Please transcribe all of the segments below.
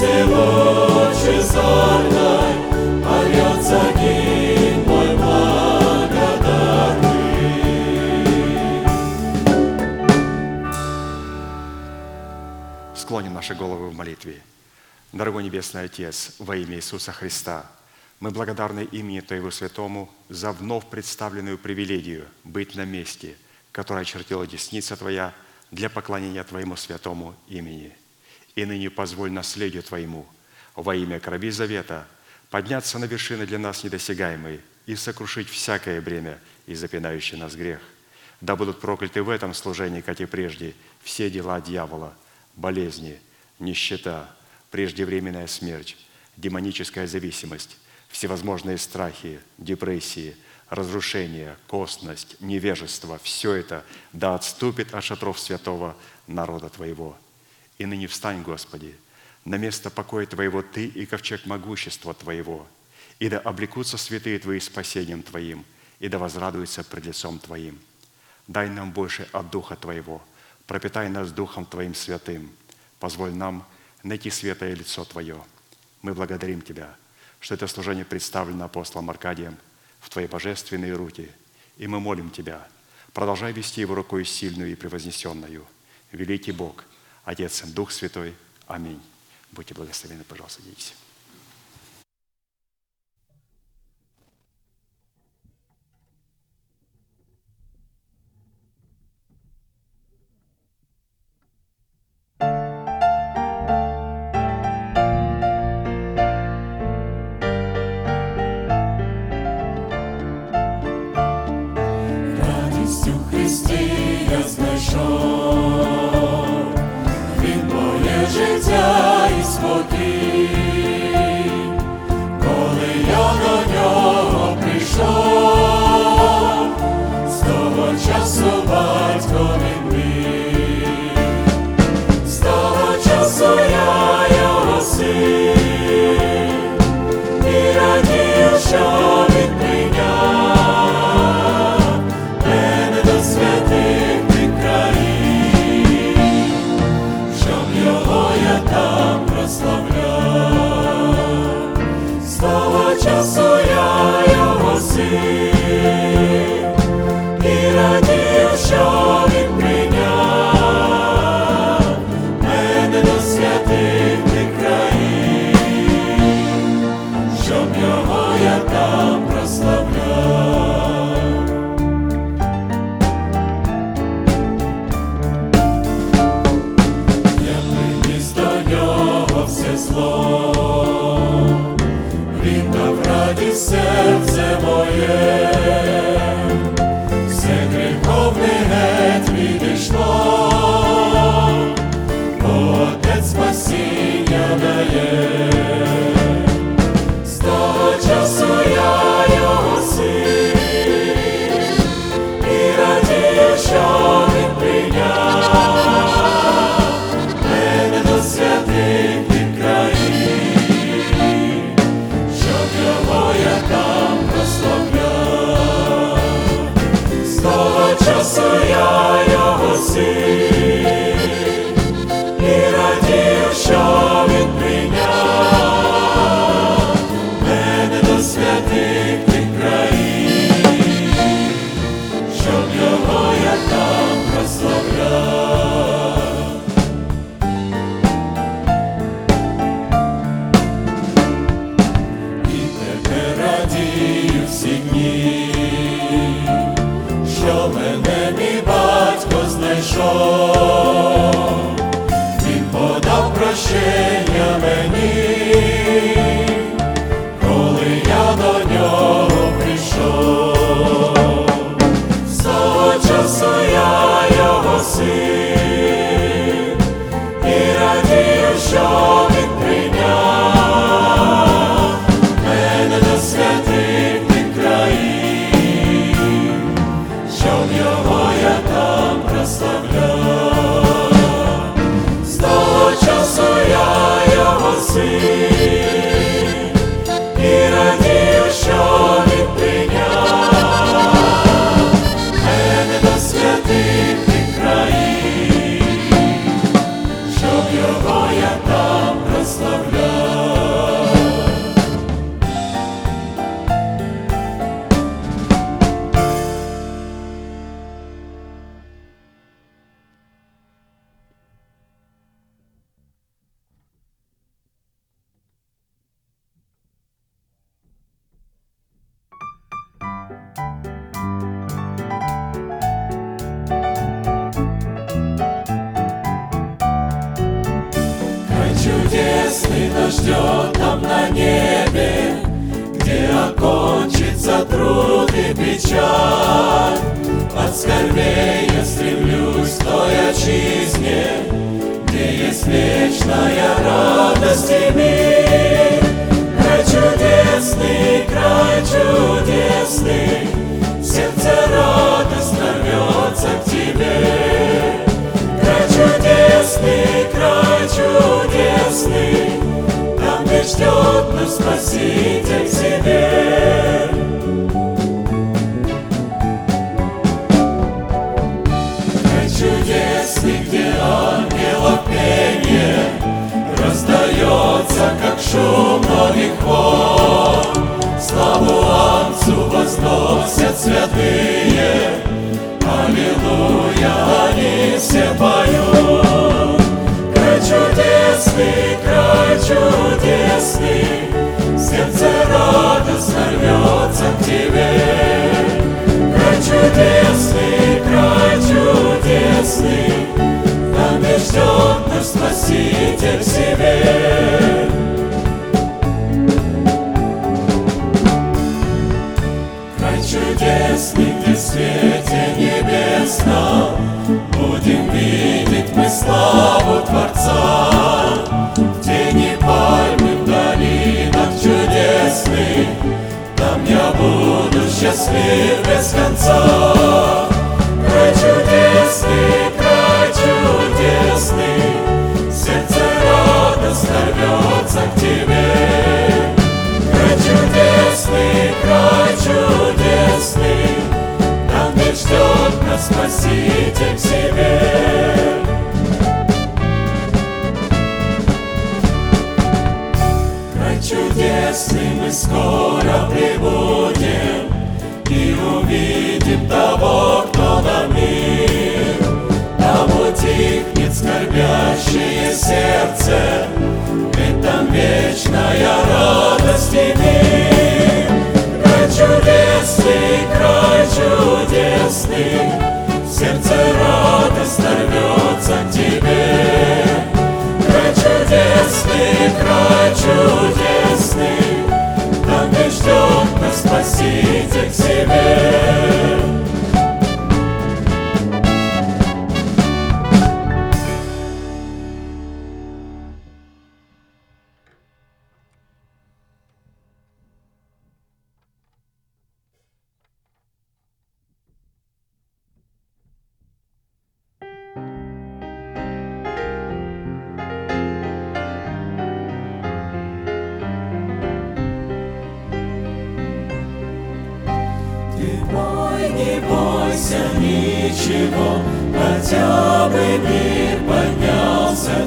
Выси лучезарной, Польется гимн мой благодарный. Склоним наши головы в молитве. Дорогой Небесный Отец, во имя Иисуса Христа, мы благодарны имени Твоего Святому за вновь представленную привилегию быть на месте, которое очертила десница Твоя для поклонения Твоему святому имени. И ныне позволь наследию Твоему во имя крови завета подняться на вершины для нас недосягаемые и сокрушить всякое бремя и запинающий нас грех. Да будут прокляты в этом служении, как и прежде, все дела дьявола, болезни, нищета, преждевременная смерть, демоническая зависимость, всевозможные страхи, депрессии, разрушение, косность, невежество – все это да отступит от шатров святого народа Твоего. И ныне встань, Господи, на место покоя Твоего Ты и ковчег могущества Твоего, и да облекутся святые Твои спасением Твоим, и да возрадуются пред лицом Твоим. Дай нам больше от Духа Твоего, пропитай нас Духом Твоим святым, позволь нам найти светое лицо Твое. Мы благодарим Тебя, что это служение представлено апостолом Аркадием в Твои божественные руки, и мы молим Тебя, продолжай вести его рукой сильную и превознесенную. Великий Бог, Отец и Дух Святой. Аминь. Будьте благословены, пожалуйста, садитесь.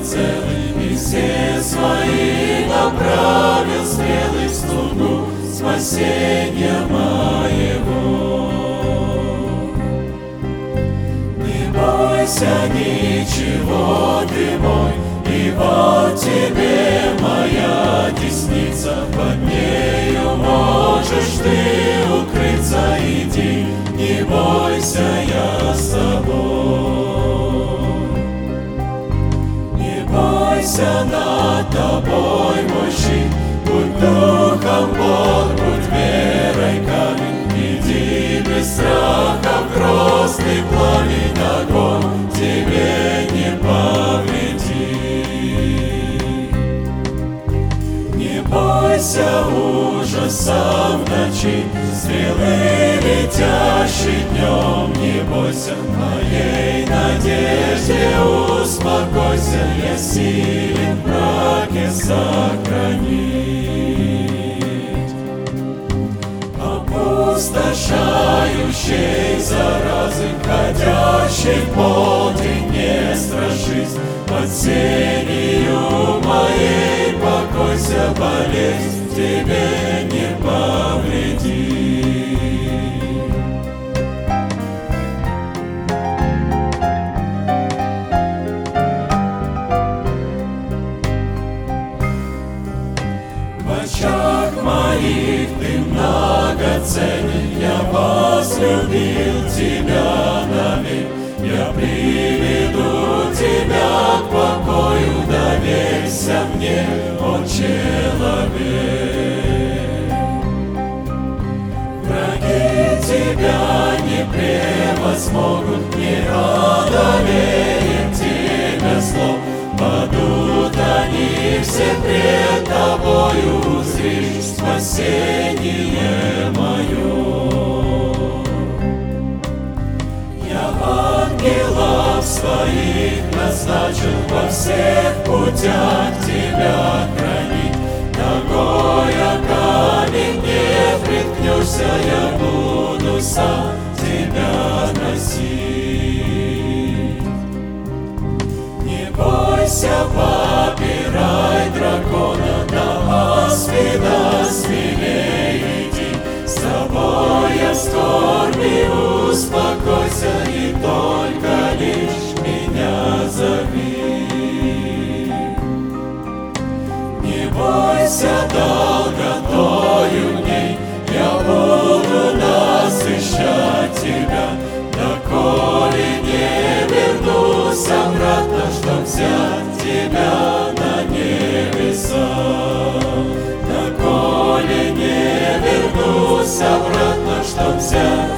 Поднялся целый, и все свои направил стрелы в струну спасения моего. Не бойся ничего, ты мой, и вот тебе моя десница, под нею можешь ты бойся над тобой мой щит, будь духом Бог, будь верой камень, иди без страха в грозный пламень огонь, тебе бойся ужаса ночи, стрелы летящие днем, не бойся моей надежде, успокойся, я силен в мраке сохранить. Опустошающей заразы, ходящей полдень, не страшись, под сенью моей покойся, болезнь тебе не повредит. Очах моих ты многоценен, я возлюбил тебя приведу тебя к покою, доверься мне, о человек. Враги тебя не превозмогут, не одолеет тебя зло, Падут они все пред тобою, узришь спасение мое. Ангелов своих назначил во всех путях тебя хранить. Ногой камень не приткнешься, я буду сам тебя носить. Не бойся, попирай дракона, на аспида смелее иди. С тобой я в скорби успокойся, и только лишь меня зови. Не бойся долготою дней, я буду насыщать тебя, доколе не вернусь обратно, чтоб взять тебя на небеса. Доколе не вернусь обратно, чтоб взять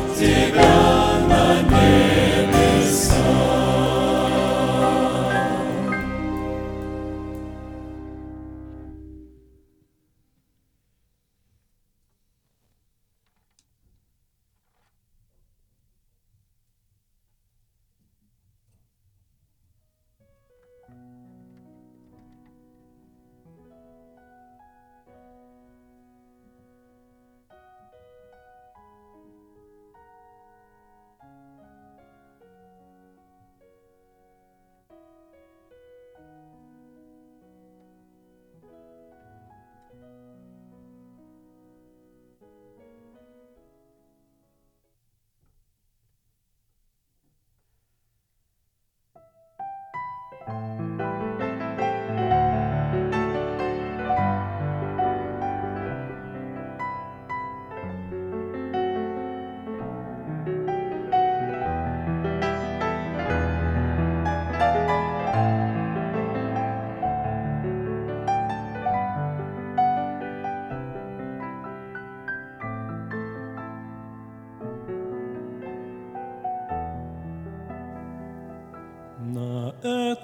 на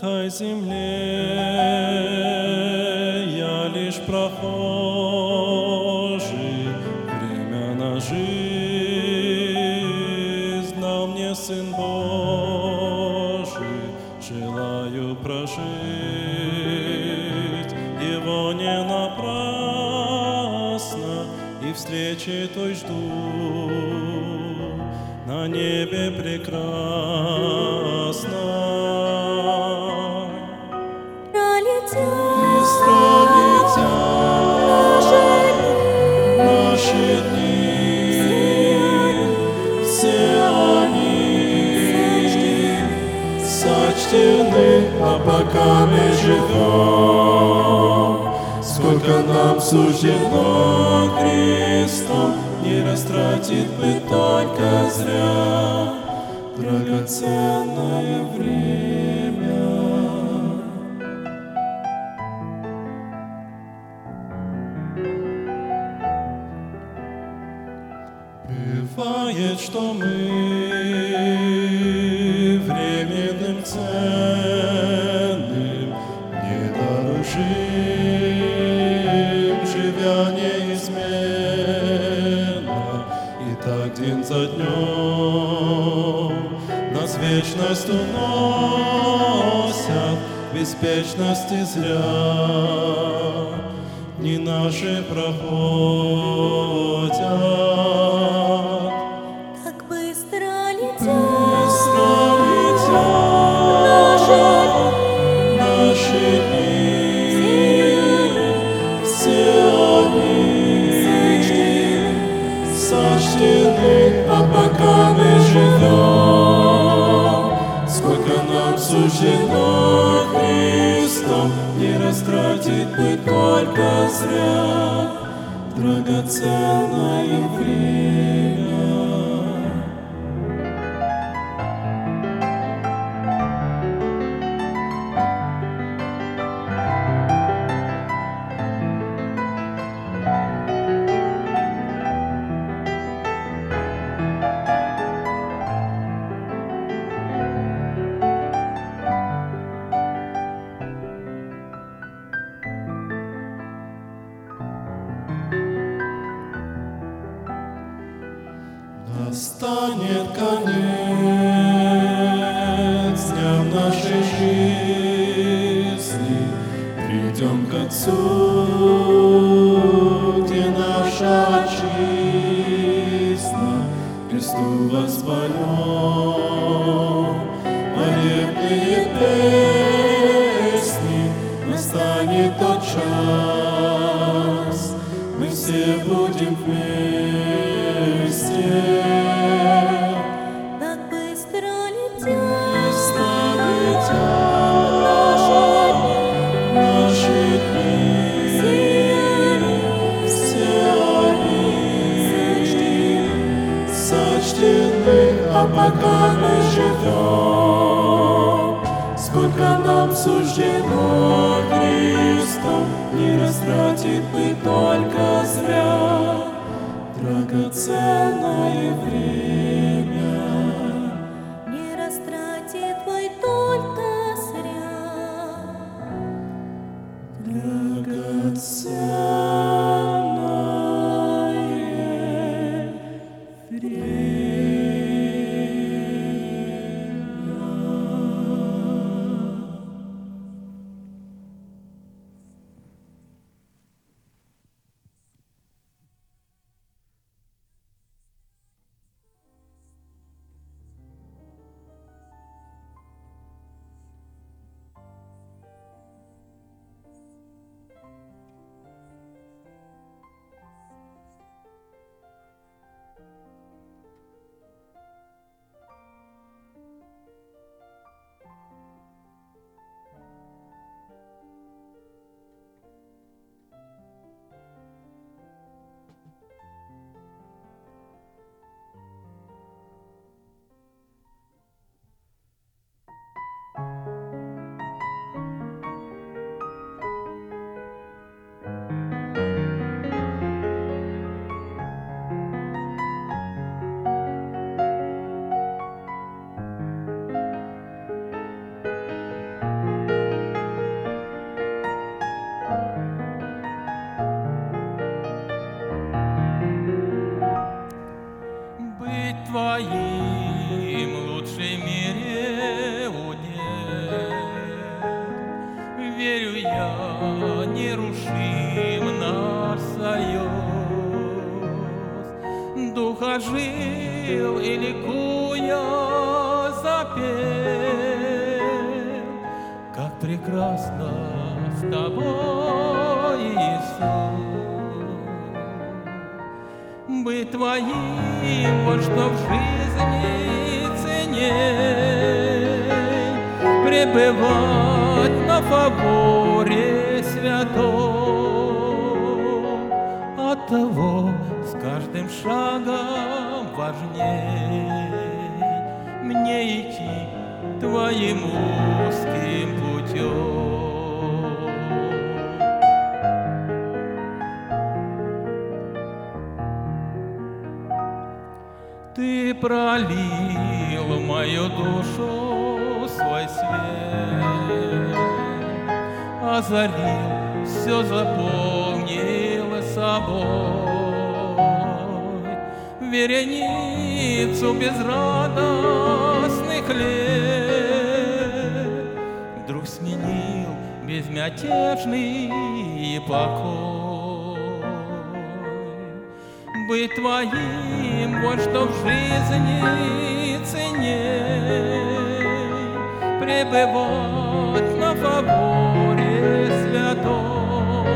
этой земле я лишь прохожий, время на жизнь дал мне Сын Божий, желаю прожить его не напрасно и встречи той жду на небе прекрасно. Мы живем, сколько нам суждено Христом, не растратит бы только зря драгоценное время. Воспоем, молебные песни, настанет тот час, мы все будем вместе. Пока мы живем, сколько нам суждено Христом, не растратит бы только зря. Драгоценное твоим, вот что в жизни ценней, пребывать на фаворе святом.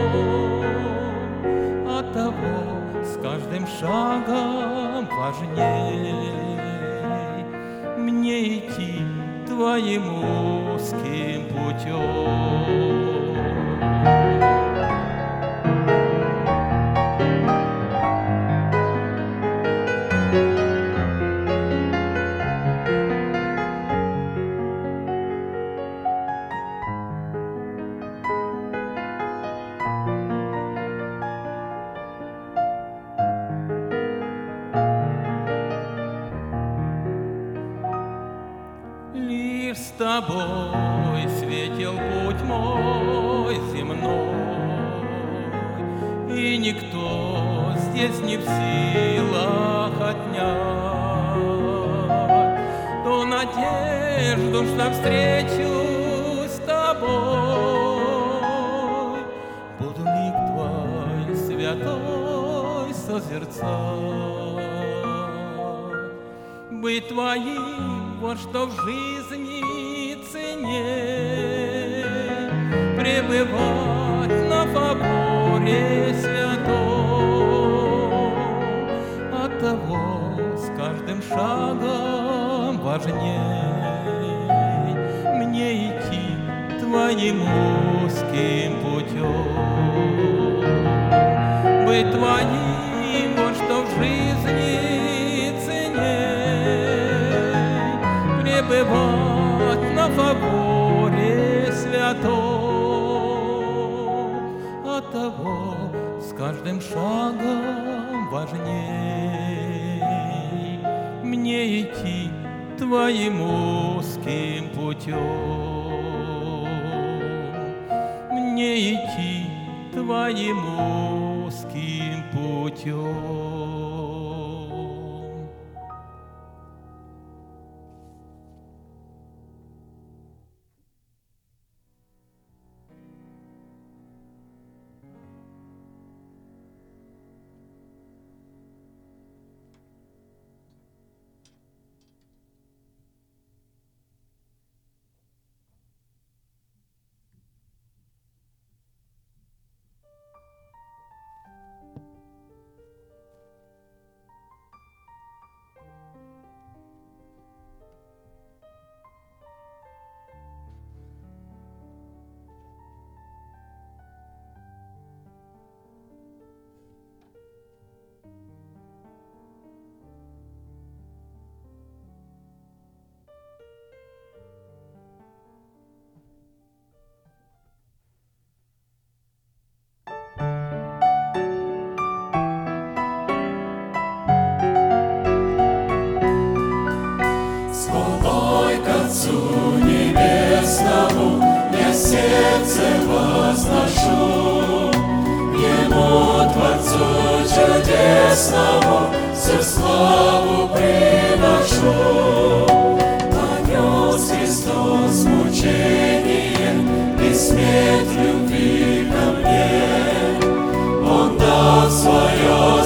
От того с каждым шагом важней мне идти твоим узким путем.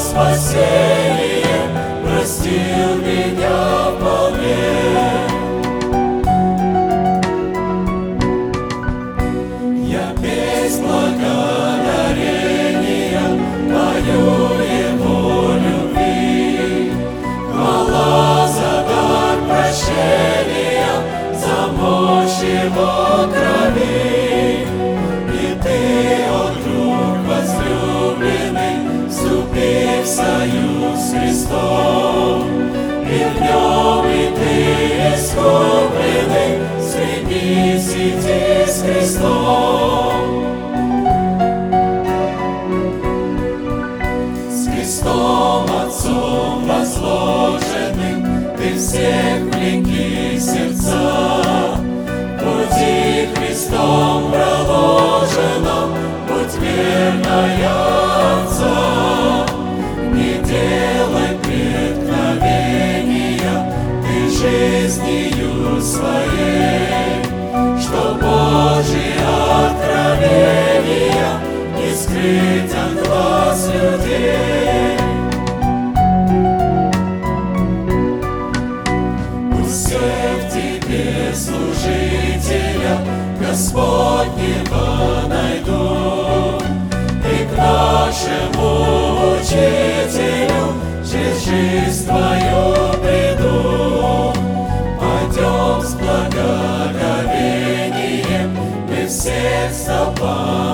Спасение, простил меня союз с Христом. И в нем и ты искупленный, среди сети с Христом. С Христом Отцом возложенным Ты всех Lord.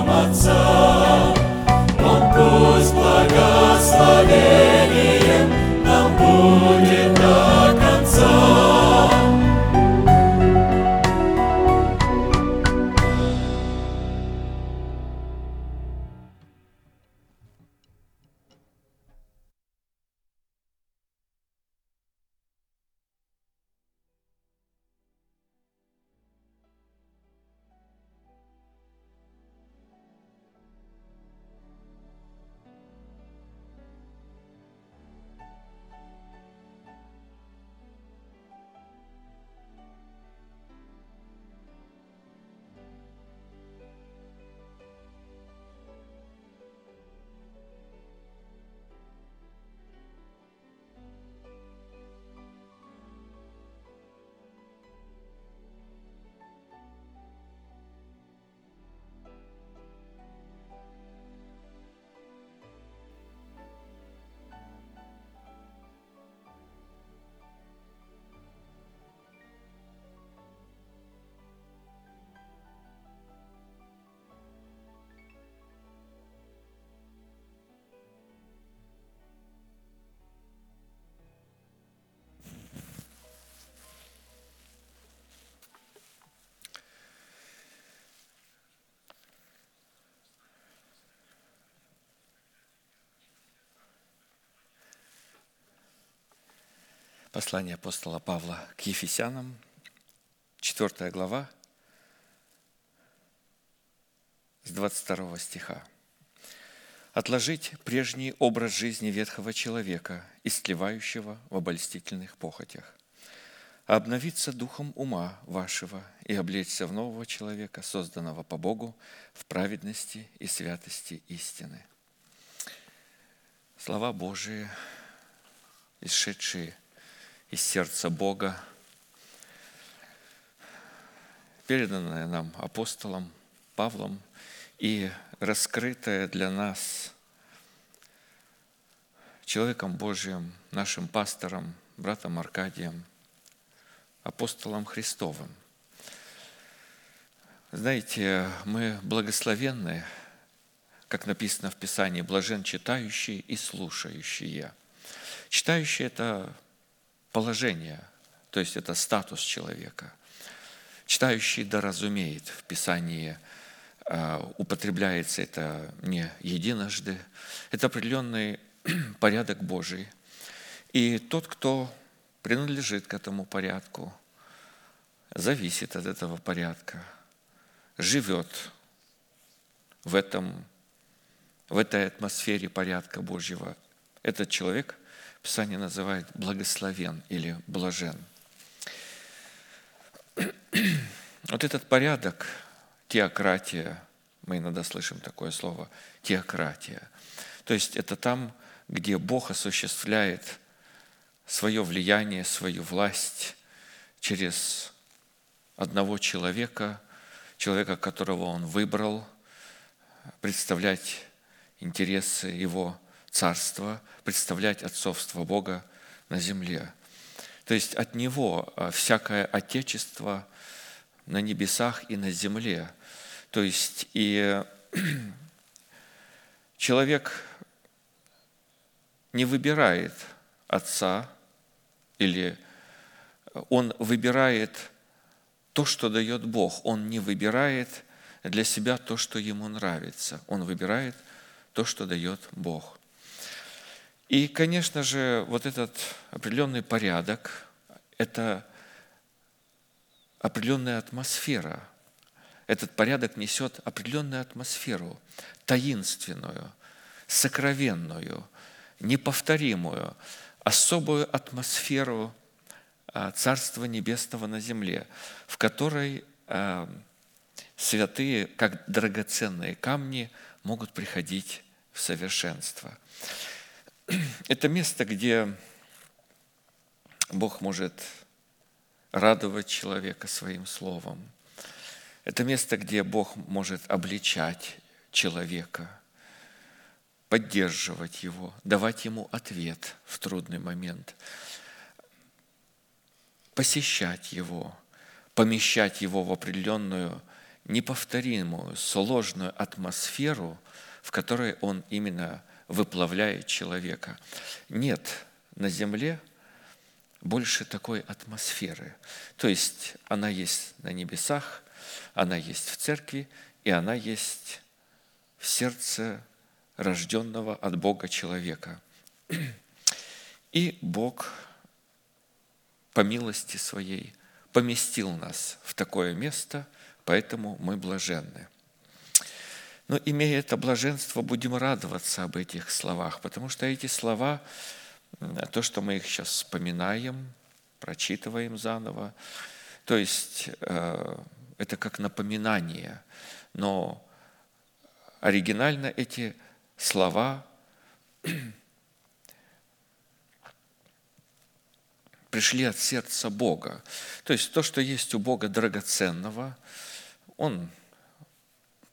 Послание апостола Павла к Ефесянам, 4 глава, с 22 стиха. «Отложить прежний образ жизни ветхого человека, истлевающего в обольстительных похотях, а обновиться духом ума вашего и облечься в нового человека, созданного по Богу в праведности и святости истины». Слова Божии, исшедшие из сердца Бога, переданное нам апостолом Павлом и раскрытое для нас человеком Божьим, нашим пастором, братом Аркадием, апостолом Христовым. Знаете, мы благословенны, как написано в Писании, блажен читающие и слушающие. Читающие – это положение, то есть это статус человека. Читающий да разумеет, в Писании э, употребляется это не единожды, это определенный порядок Божий. И тот, кто принадлежит к этому порядку, зависит от этого порядка, живет в, этом, в этой атмосфере порядка Божьего. Этот человек Писание называет благословен или блажен. Вот этот порядок, теократия, мы иногда слышим такое слово, теократия. То есть это там, где Бог осуществляет свое влияние, свою власть через одного человека, человека, которого он выбрал, представлять интересы его царства, представлять отцовство Бога на земле. То есть от него а, всякое отечество на небесах и на земле. То есть и человек не выбирает отца или он выбирает то, что дает Бог. Он не выбирает для себя то, что ему нравится. Он выбирает то, что дает Бог. И, конечно же, вот этот определенный порядок – это определенная атмосфера. Этот порядок несет определенную атмосферу, таинственную, сокровенную, неповторимую, особую атмосферу а, Царства Небесного на земле, в которой а, святые, как драгоценные камни, могут приходить в совершенство. Это место, где Бог может радовать человека своим словом. Это место, где Бог может обличать человека, поддерживать его, давать ему ответ в трудный момент, посещать его, помещать его в определенную неповторимую, сложную атмосферу, в которой он именно выплавляет человека. Нет на земле больше такой атмосферы. То есть она есть на небесах, она есть в церкви, и она есть в сердце рожденного от Бога человека. И Бог по милости своей поместил нас в такое место, поэтому мы блаженны. Но имея это блаженство, будем радоваться об этих словах, потому что эти слова, то, что мы их сейчас вспоминаем, прочитываем заново, то есть э, это как напоминание, но оригинально эти слова пришли от сердца Бога. То есть то, что есть у Бога драгоценного, Он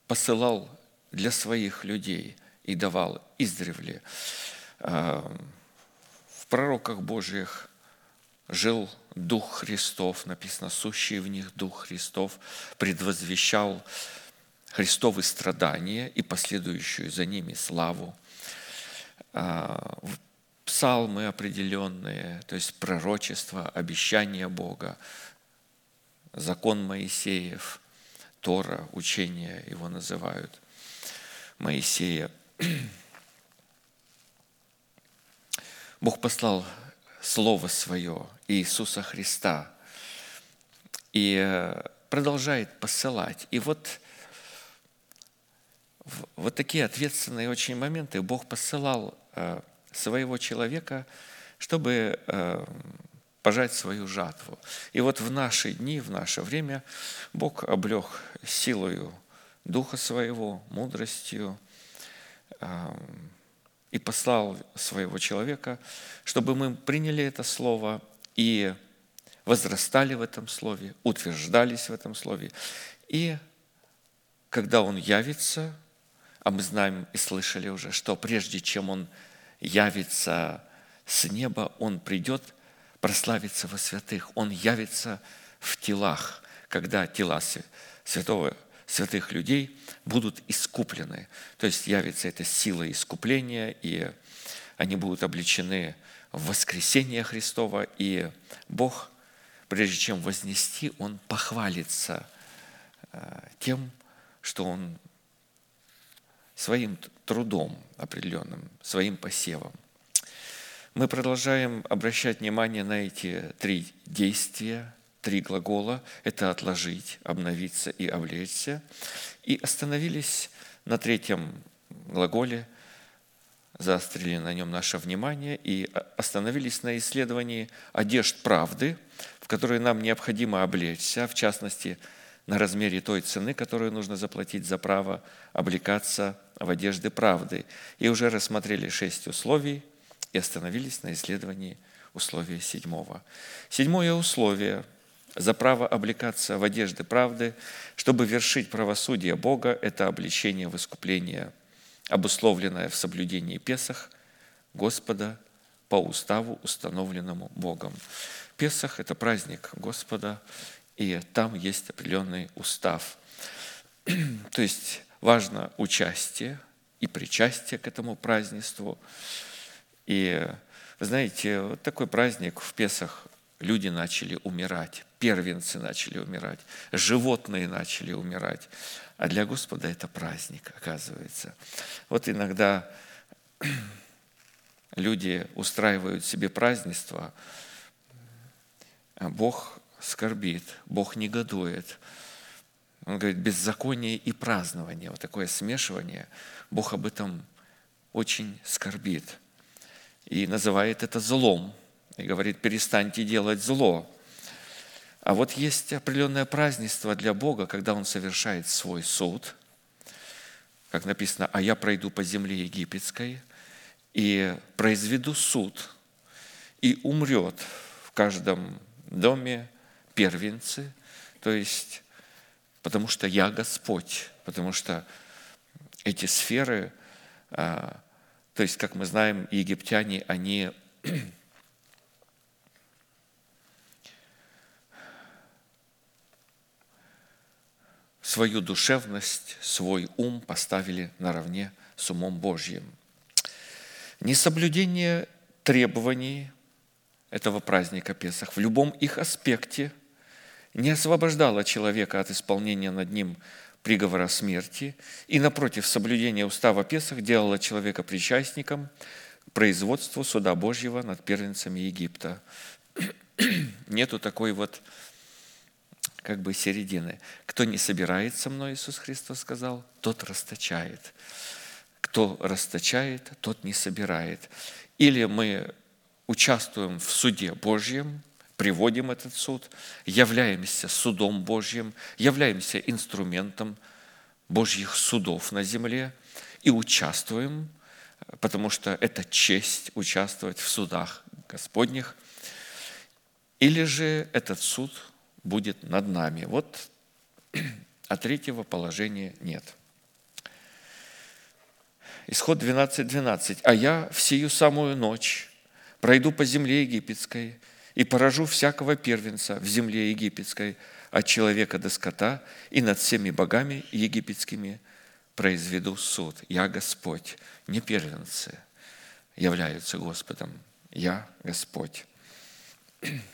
посылал для своих людей и давал издревле. А, в пророках Божьих жил Дух Христов, написано, сущий в них Дух Христов, предвозвещал Христовы страдания и последующую за ними славу. А, псалмы определенные, то есть пророчество, обещания Бога, закон Моисеев, Тора, учение его называют. Моисея. Бог послал Слово Свое, Иисуса Христа, и э, продолжает посылать. И вот вот такие ответственные очень моменты Бог посылал э, своего человека, чтобы э, пожать свою жатву. И вот в наши дни, в наше время Бог облег силою Духа Своего, мудростью, и послал своего человека, чтобы мы приняли это слово и возрастали в этом слове, утверждались в этом слове. И когда Он явится, а мы знаем и слышали уже, что прежде чем Он явится с неба, Он придет прославиться во святых. Он явится в телах, когда тела святого святых людей будут искуплены. То есть явится эта сила искупления, и они будут обличены в воскресение Христова, и Бог, прежде чем вознести, Он похвалится э, тем, что Он своим трудом определенным, своим посевом. Мы продолжаем обращать внимание на эти три действия три глагола – это отложить, обновиться и облечься. И остановились на третьем глаголе заострили на нем наше внимание и остановились на исследовании одежд правды, в которые нам необходимо облечься, в частности, на размере той цены, которую нужно заплатить за право облекаться в одежды правды. И уже рассмотрели шесть условий и остановились на исследовании условия седьмого. Седьмое условие за право облекаться в одежды правды, чтобы вершить правосудие Бога, это обличение в искупление, обусловленное в соблюдении Песах Господа по уставу, установленному Богом. Песах – это праздник Господа, и там есть определенный устав. То есть важно участие и причастие к этому празднеству. И вы знаете, вот такой праздник в Песах люди начали умирать, первенцы начали умирать, животные начали умирать. А для Господа это праздник, оказывается. Вот иногда люди устраивают себе празднество, а Бог скорбит, Бог негодует. Он говорит, беззаконие и празднование, вот такое смешивание, Бог об этом очень скорбит и называет это злом. И говорит, перестаньте делать зло. А вот есть определенное празднество для Бога, когда Он совершает свой суд, как написано, «А я пройду по земле египетской и произведу суд, и умрет в каждом доме первенцы, то есть потому что я Господь, потому что эти сферы, а, то есть, как мы знаем, египтяне, они свою душевность, свой ум поставили наравне с умом Божьим. Несоблюдение требований этого праздника Песах в любом их аспекте не освобождало человека от исполнения над ним приговора смерти, и, напротив, соблюдение устава Песах делало человека причастником к производству суда Божьего над первенцами Египта. Нету такой вот как бы середины. Кто не собирает со мной, Иисус Христос сказал, тот расточает. Кто расточает, тот не собирает. Или мы участвуем в суде Божьем, приводим этот суд, являемся судом Божьим, являемся инструментом Божьих судов на земле и участвуем, потому что это честь участвовать в судах Господних. Или же этот суд будет над нами. Вот, а третьего положения нет. Исход 12.12. 12. «А я в сию самую ночь пройду по земле египетской и поражу всякого первенца в земле египетской, от человека до скота, и над всеми богами египетскими произведу суд. Я Господь, не первенцы являются Господом. Я Господь.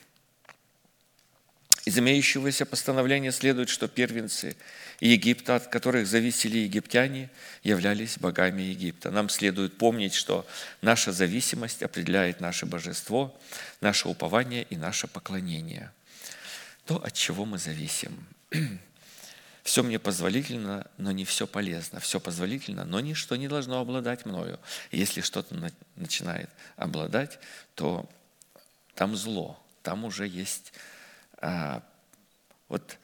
Из имеющегося постановления следует, что первенцы Египта, от которых зависели египтяне, являлись богами Египта. Нам следует помнить, что наша зависимость определяет наше божество, наше упование и наше поклонение. То, от чего мы зависим. Все мне позволительно, но не все полезно. Все позволительно, но ничто не должно обладать мною. Если что-то начинает обладать, то там зло, там уже есть вот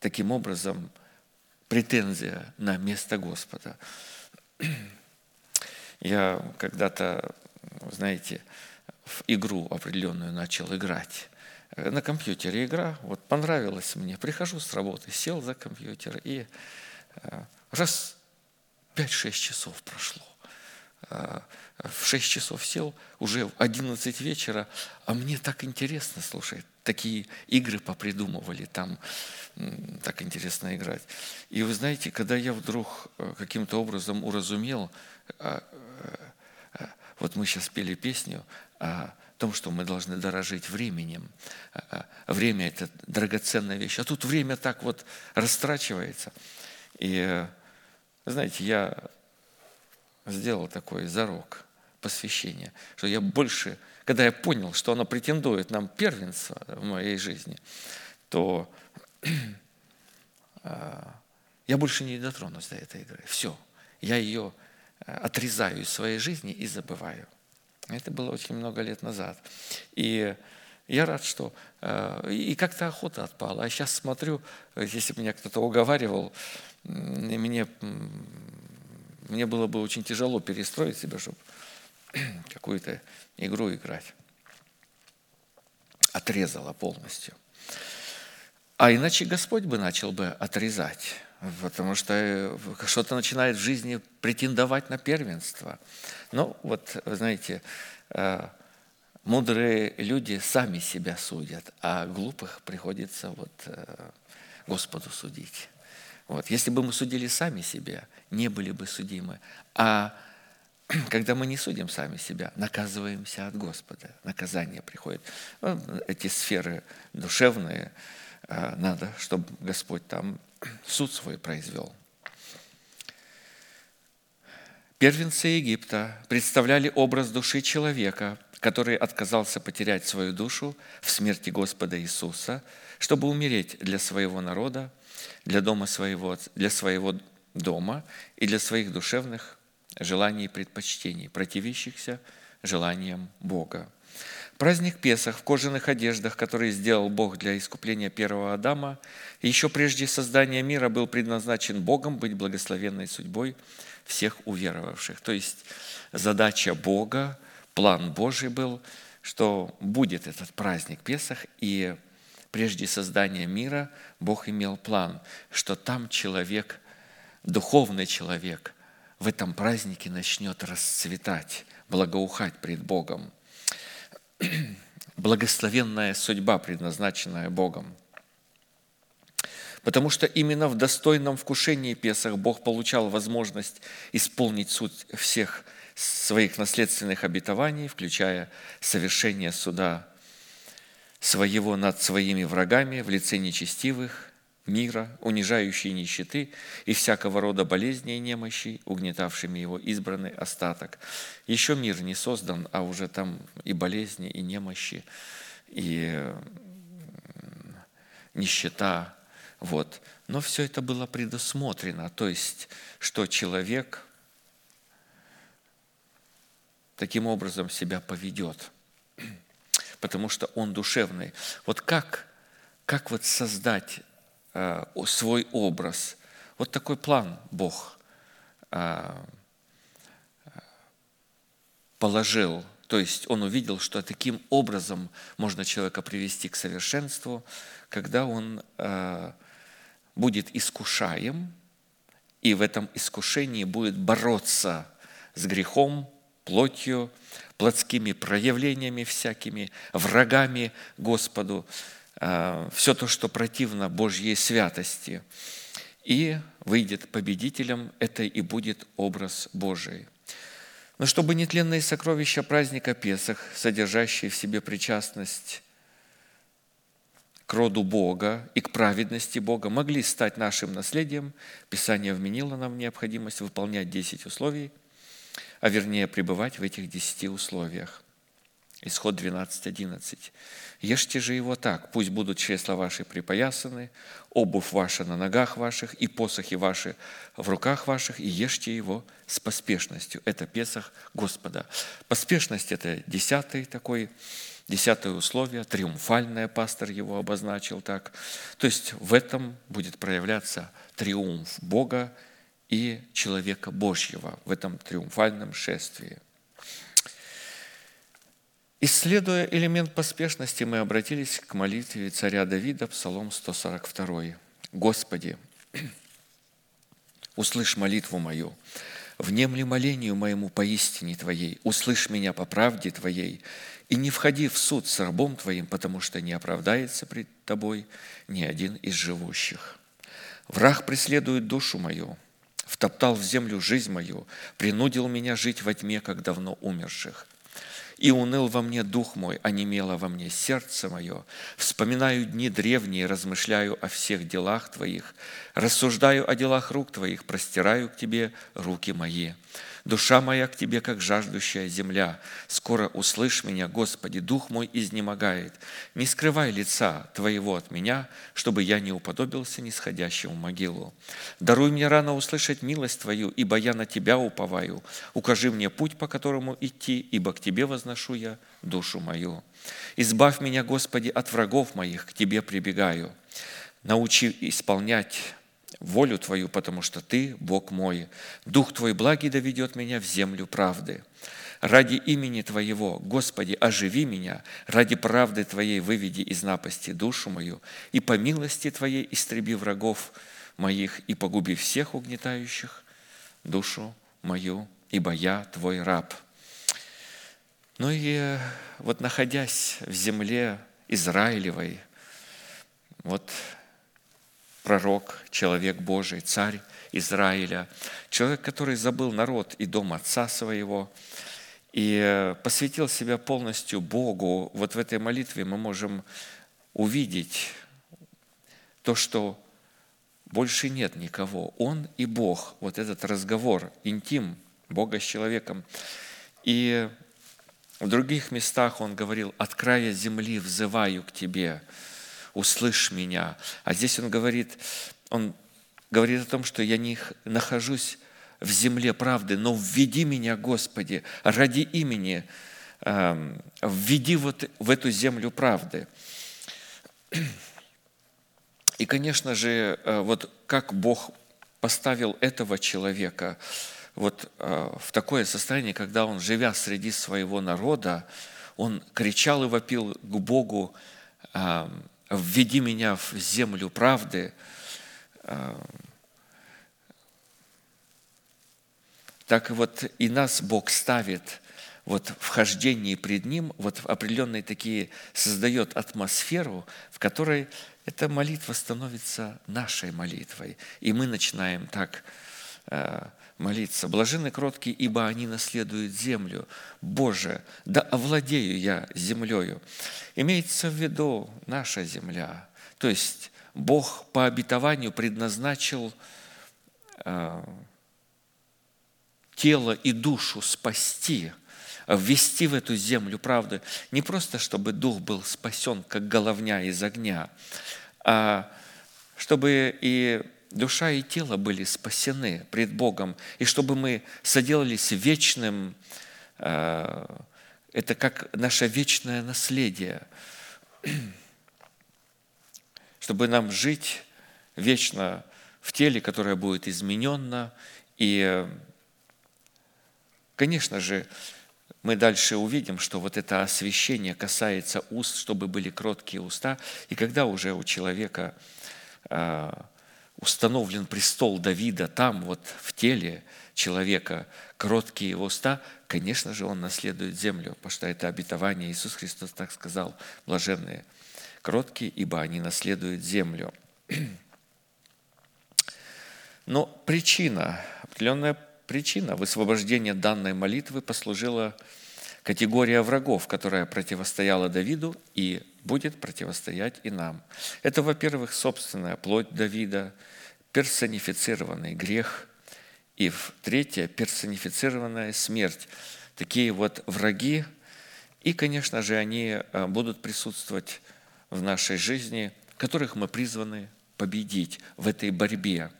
таким образом претензия на место Господа. Я когда-то, знаете, в игру определенную начал играть. На компьютере игра, вот понравилась мне. Прихожу с работы, сел за компьютер и э, раз 5-6 часов прошло. Э, в 6 часов сел, уже в 11 вечера, а мне так интересно, слушай, такие игры попридумывали, там так интересно играть. И вы знаете, когда я вдруг э, каким-то образом уразумел, э, вот мы сейчас пели песню о том, что мы должны дорожить временем. Время – это драгоценная вещь. А тут время так вот растрачивается. И, знаете, я сделал такой зарок посвящения, что я больше, когда я понял, что оно претендует нам первенство в моей жизни, то а, я больше не дотронусь до этой игры. Все, я ее отрезаю из своей жизни и забываю. Это было очень много лет назад. И я рад, что... Э, и как-то охота отпала. А сейчас смотрю, если бы меня кто-то уговаривал, мне, мне было бы очень тяжело перестроить себя, чтобы какую-то игру играть. Отрезала полностью. А иначе Господь бы начал бы отрезать, потому что э, что-то начинает в жизни претендовать на первенство. Ну, вот, вы знаете, э, мудрые люди сами себя судят, а глупых приходится вот э, Господу судить. Вот. Если бы мы судили сами себя, не были бы судимы. А когда мы не судим сами себя, наказываемся от Господа. Наказание приходит. Эти сферы душевные – а, надо, чтобы Господь там суд свой произвел. Первенцы Египта представляли образ души человека, который отказался потерять свою душу в смерти Господа Иисуса, чтобы умереть для своего народа, для дома своего, для своего дома и для своих душевных желаний и предпочтений, противящихся желаниям Бога. Праздник Песах в кожаных одеждах, который сделал Бог для искупления первого Адама, еще прежде создания мира был предназначен Богом быть благословенной судьбой всех уверовавших. То есть задача Бога, план Божий был, что будет этот праздник Песах, и прежде создания мира Бог имел план, что там человек, духовный человек, в этом празднике начнет расцветать, благоухать пред Богом – благословенная судьба, предназначенная Богом. Потому что именно в достойном вкушении Песах Бог получал возможность исполнить суть всех своих наследственных обетований, включая совершение суда своего над своими врагами в лице нечестивых, мира, унижающей нищеты и всякого рода болезней и немощей, угнетавшими его избранный остаток. Еще мир не создан, а уже там и болезни, и немощи, и нищета. Вот. Но все это было предусмотрено, то есть, что человек таким образом себя поведет, потому что он душевный. Вот как, как вот создать свой образ. Вот такой план Бог э, положил. То есть он увидел, что таким образом можно человека привести к совершенству, когда он э, будет искушаем, и в этом искушении будет бороться с грехом, плотью, плотскими проявлениями всякими, врагами Господу, Э, все то, что противно Божьей святости. И выйдет победителем, это и будет образ Божий. Но чтобы нетленные сокровища праздника Песах, содержащие в себе причастность к роду Бога и к праведности Бога, могли стать нашим наследием, Писание вменило нам необходимость выполнять 10 условий, а вернее пребывать в этих 10 условиях. Исход 12, 11. Ешьте же его так, пусть будут чресла ваши припоясаны, обувь ваша на ногах ваших и посохи ваши в руках ваших, и ешьте его с поспешностью. Это Песах Господа. Поспешность – это десятый такой, десятое условие, триумфальное пастор его обозначил так. То есть в этом будет проявляться триумф Бога и человека Божьего в этом триумфальном шествии – Исследуя элемент поспешности, мы обратились к молитве царя Давида, Псалом 142. «Господи, услышь молитву мою, внемли молению моему поистине Твоей, услышь меня по правде Твоей, и не входи в суд с рабом Твоим, потому что не оправдается пред Тобой ни один из живущих. Враг преследует душу мою, втоптал в землю жизнь мою, принудил меня жить во тьме, как давно умерших. И уныл во мне дух мой, а немело во мне сердце мое. Вспоминаю дни древние, размышляю о всех делах Твоих. Рассуждаю о делах рук Твоих, простираю к Тебе руки мои. Душа моя к Тебе, как жаждущая земля. Скоро услышь меня, Господи, дух мой изнемогает. Не скрывай лица Твоего от меня, чтобы я не уподобился нисходящему могилу. Даруй мне рано услышать милость Твою, ибо я на Тебя уповаю. Укажи мне путь, по которому идти, ибо к Тебе возношу я душу мою. Избавь меня, Господи, от врагов моих, к Тебе прибегаю. Научи исполнять волю Твою, потому что Ты, Бог мой. Дух Твой благий доведет меня в землю правды. Ради имени Твоего, Господи, оживи меня, ради правды Твоей выведи из напасти душу мою, и по милости Твоей истреби врагов моих, и погуби всех угнетающих душу мою, ибо я Твой раб». Ну и вот находясь в земле Израилевой, вот пророк, человек Божий, царь Израиля, человек, который забыл народ и дом отца своего, и посвятил себя полностью Богу. Вот в этой молитве мы можем увидеть то, что больше нет никого. Он и Бог. Вот этот разговор, интим Бога с человеком. И в других местах он говорил, от края земли взываю к тебе услышь меня. А здесь он говорит, он говорит о том, что я не нахожусь в земле правды, но введи меня, Господи, ради имени, э, введи вот в эту землю правды. И, конечно же, э, вот как Бог поставил этого человека вот э, в такое состояние, когда он, живя среди своего народа, он кричал и вопил к Богу, введи меня в землю правды, а, так вот и нас Бог ставит вот в хождении пред Ним, вот в определенные такие, создает атмосферу, в которой эта молитва становится нашей молитвой. И мы начинаем так а, молиться. Блажены кроткие, ибо они наследуют землю. Боже, да овладею я землею. Имеется в виду наша земля. То есть Бог по обетованию предназначил э, тело и душу спасти, ввести в эту землю правды. Не просто, чтобы дух был спасен, как головня из огня, а чтобы и душа и тело были спасены пред Богом, и чтобы мы соделались вечным, э, это как наше вечное наследие, чтобы нам жить вечно в теле, которое будет измененно. И, конечно же, мы дальше увидим, что вот это освящение касается уст, чтобы были кроткие уста. И когда уже у человека э, установлен престол Давида там, вот в теле человека, кроткие его уста, конечно же, он наследует землю, потому что это обетование. Иисус Христос так сказал, блаженные, кроткие, ибо они наследуют землю. Но причина, определенная причина высвобождения данной молитвы послужила категория врагов, которая противостояла Давиду и будет противостоять и нам. Это, во-первых, собственная плоть Давида, персонифицированный грех, и в третье, персонифицированная смерть. Такие вот враги, и, конечно же, они э, будут присутствовать в нашей жизни, которых мы призваны победить в этой борьбе.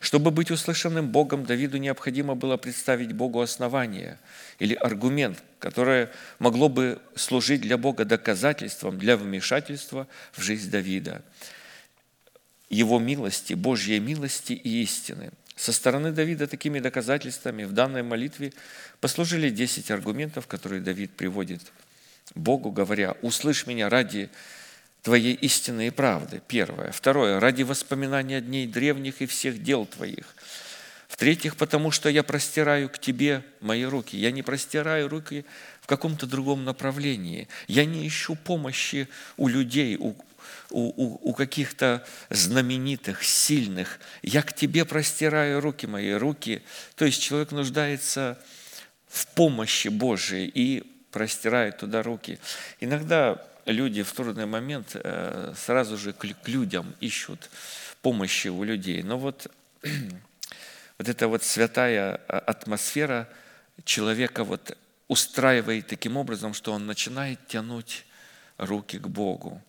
Чтобы быть услышанным Богом, Давиду необходимо было представить Богу основание или аргумент, которое могло бы служить для Бога доказательством для вмешательства в жизнь Давида. Его милости, Божьей милости и истины. Со стороны Давида такими доказательствами в данной молитве послужили 10 аргументов, которые Давид приводит Богу, говоря, «Услышь меня ради Твоей истины и правды». Первое. Второе. «Ради воспоминания дней древних и всех дел Твоих». В-третьих, потому что я простираю к Тебе мои руки. Я не простираю руки в каком-то другом направлении. Я не ищу помощи у людей, у, у, у, у каких-то знаменитых, сильных. Я к Тебе простираю руки мои, руки. То есть человек нуждается в помощи Божией и простирает туда руки. Иногда люди в трудный момент э, сразу же к людям ищут помощи у людей. Но вот вот эта вот святая а, атмосфера человека вот устраивает таким образом, что он начинает тянуть руки к Богу.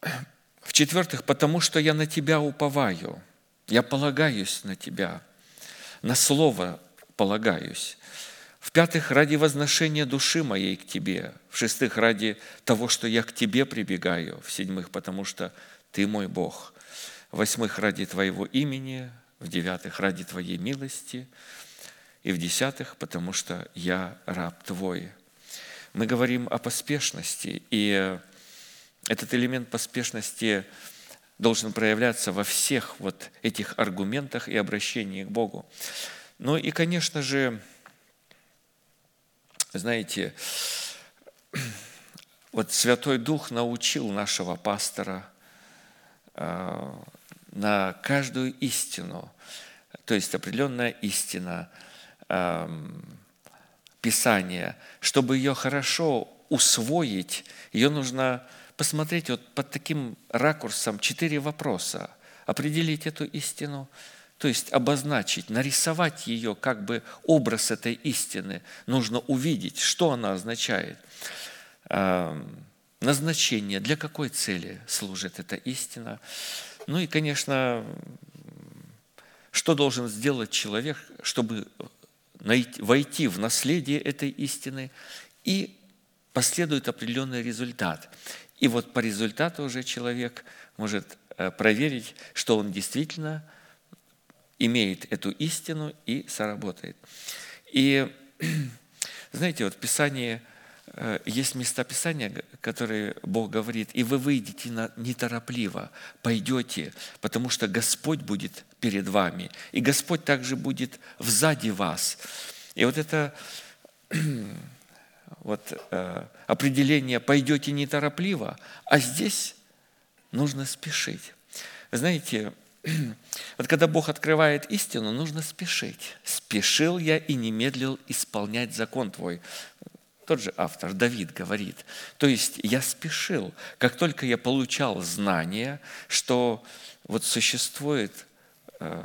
В-четвертых, потому что я на Тебя уповаю, я полагаюсь на Тебя, на Слово полагаюсь. В-пятых, ради возношения души моей к Тебе. В-шестых, ради того, что я к Тебе прибегаю. В-седьмых, потому что Ты мой Бог. В-восьмых, ради Твоего имени. В-девятых, ради Твоей милости. И в-десятых, потому что я раб Твой. Мы говорим о поспешности, и этот элемент поспешности должен проявляться во всех вот этих аргументах и обращении к Богу. Ну и, конечно же, знаете, вот Святой Дух научил нашего пастора э, на каждую истину, то есть определенная истина эм, Писания, чтобы ее хорошо усвоить, ее нужно посмотреть вот под таким ракурсом четыре вопроса, определить эту истину – то есть обозначить, нарисовать ее, как бы образ этой истины. Нужно увидеть, что она означает. Назначение, для какой цели служит эта истина. Ну и, конечно, что должен сделать человек, чтобы войти в наследие этой истины, и последует определенный результат. И вот по результату уже человек может э, проверить, что он действительно – имеет эту истину и соработает. И знаете, вот в Писании э, есть места Писания, которые Бог говорит, и вы выйдете неторопливо, пойдете, потому что Господь будет перед вами, и Господь также будет взади вас. И вот это вот, э, определение «пойдете неторопливо», а здесь нужно спешить. Знаете, Вот когда Бог открывает истину, нужно спешить. «Спешил я и не медлил исполнять закон твой». Тот же автор, Давид, говорит. То есть я спешил, как только я получал знание, что вот существует э,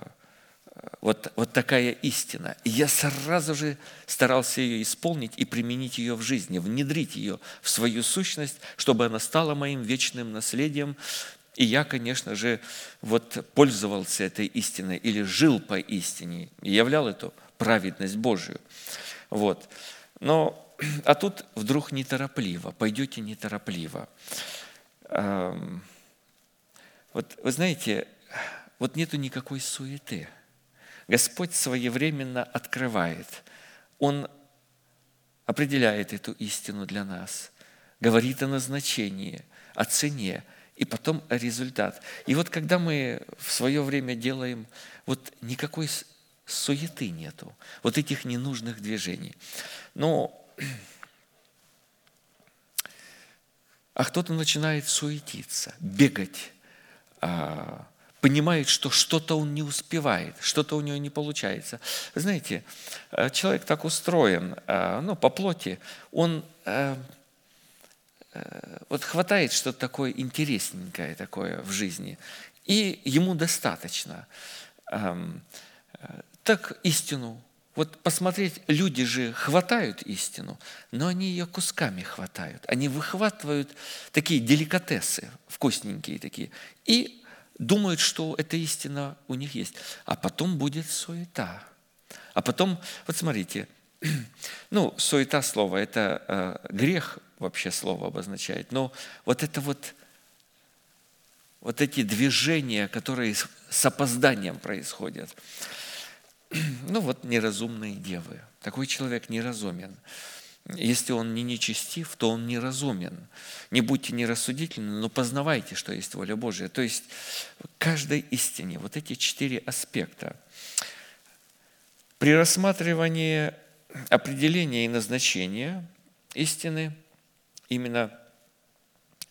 вот, вот такая истина. И я сразу же старался ее исполнить и применить ее в жизни, внедрить ее в свою сущность, чтобы она стала моим вечным наследием, и я, конечно же, вот пользовался этой истиной или жил по истине и являл эту праведность Божию. Вот. Но, а тут вдруг неторопливо, пойдете неторопливо. Вот вы знаете, вот нету никакой суеты. Господь своевременно открывает. Он определяет эту истину для нас, говорит о назначении, о цене, и потом результат. И вот когда мы в свое время делаем, вот никакой суеты нету, вот этих ненужных движений. Но а кто-то начинает суетиться, бегать, а, понимает, что что-то он не успевает, что-то у него не получается. Знаете, а, человек так устроен, а, ну, по плоти, он Э, вот хватает что-то такое интересненькое такое в жизни, и ему достаточно. Эм, э, так истину. Вот посмотреть, люди же хватают истину, но они ее кусками хватают. Они выхватывают такие деликатесы, вкусненькие такие, и думают, что эта истина у них есть. А потом будет суета. А потом, вот смотрите, ну, суета слова – это э, грех вообще слово обозначает. Но вот это вот, вот эти движения, которые с опозданием происходят. Ну вот неразумные девы. Такой человек неразумен. Если он не нечестив, то он неразумен. Не будьте нерассудительны, но познавайте, что есть воля Божия. То есть каждой истине вот эти четыре аспекта. При рассматривании определения и назначения истины – именно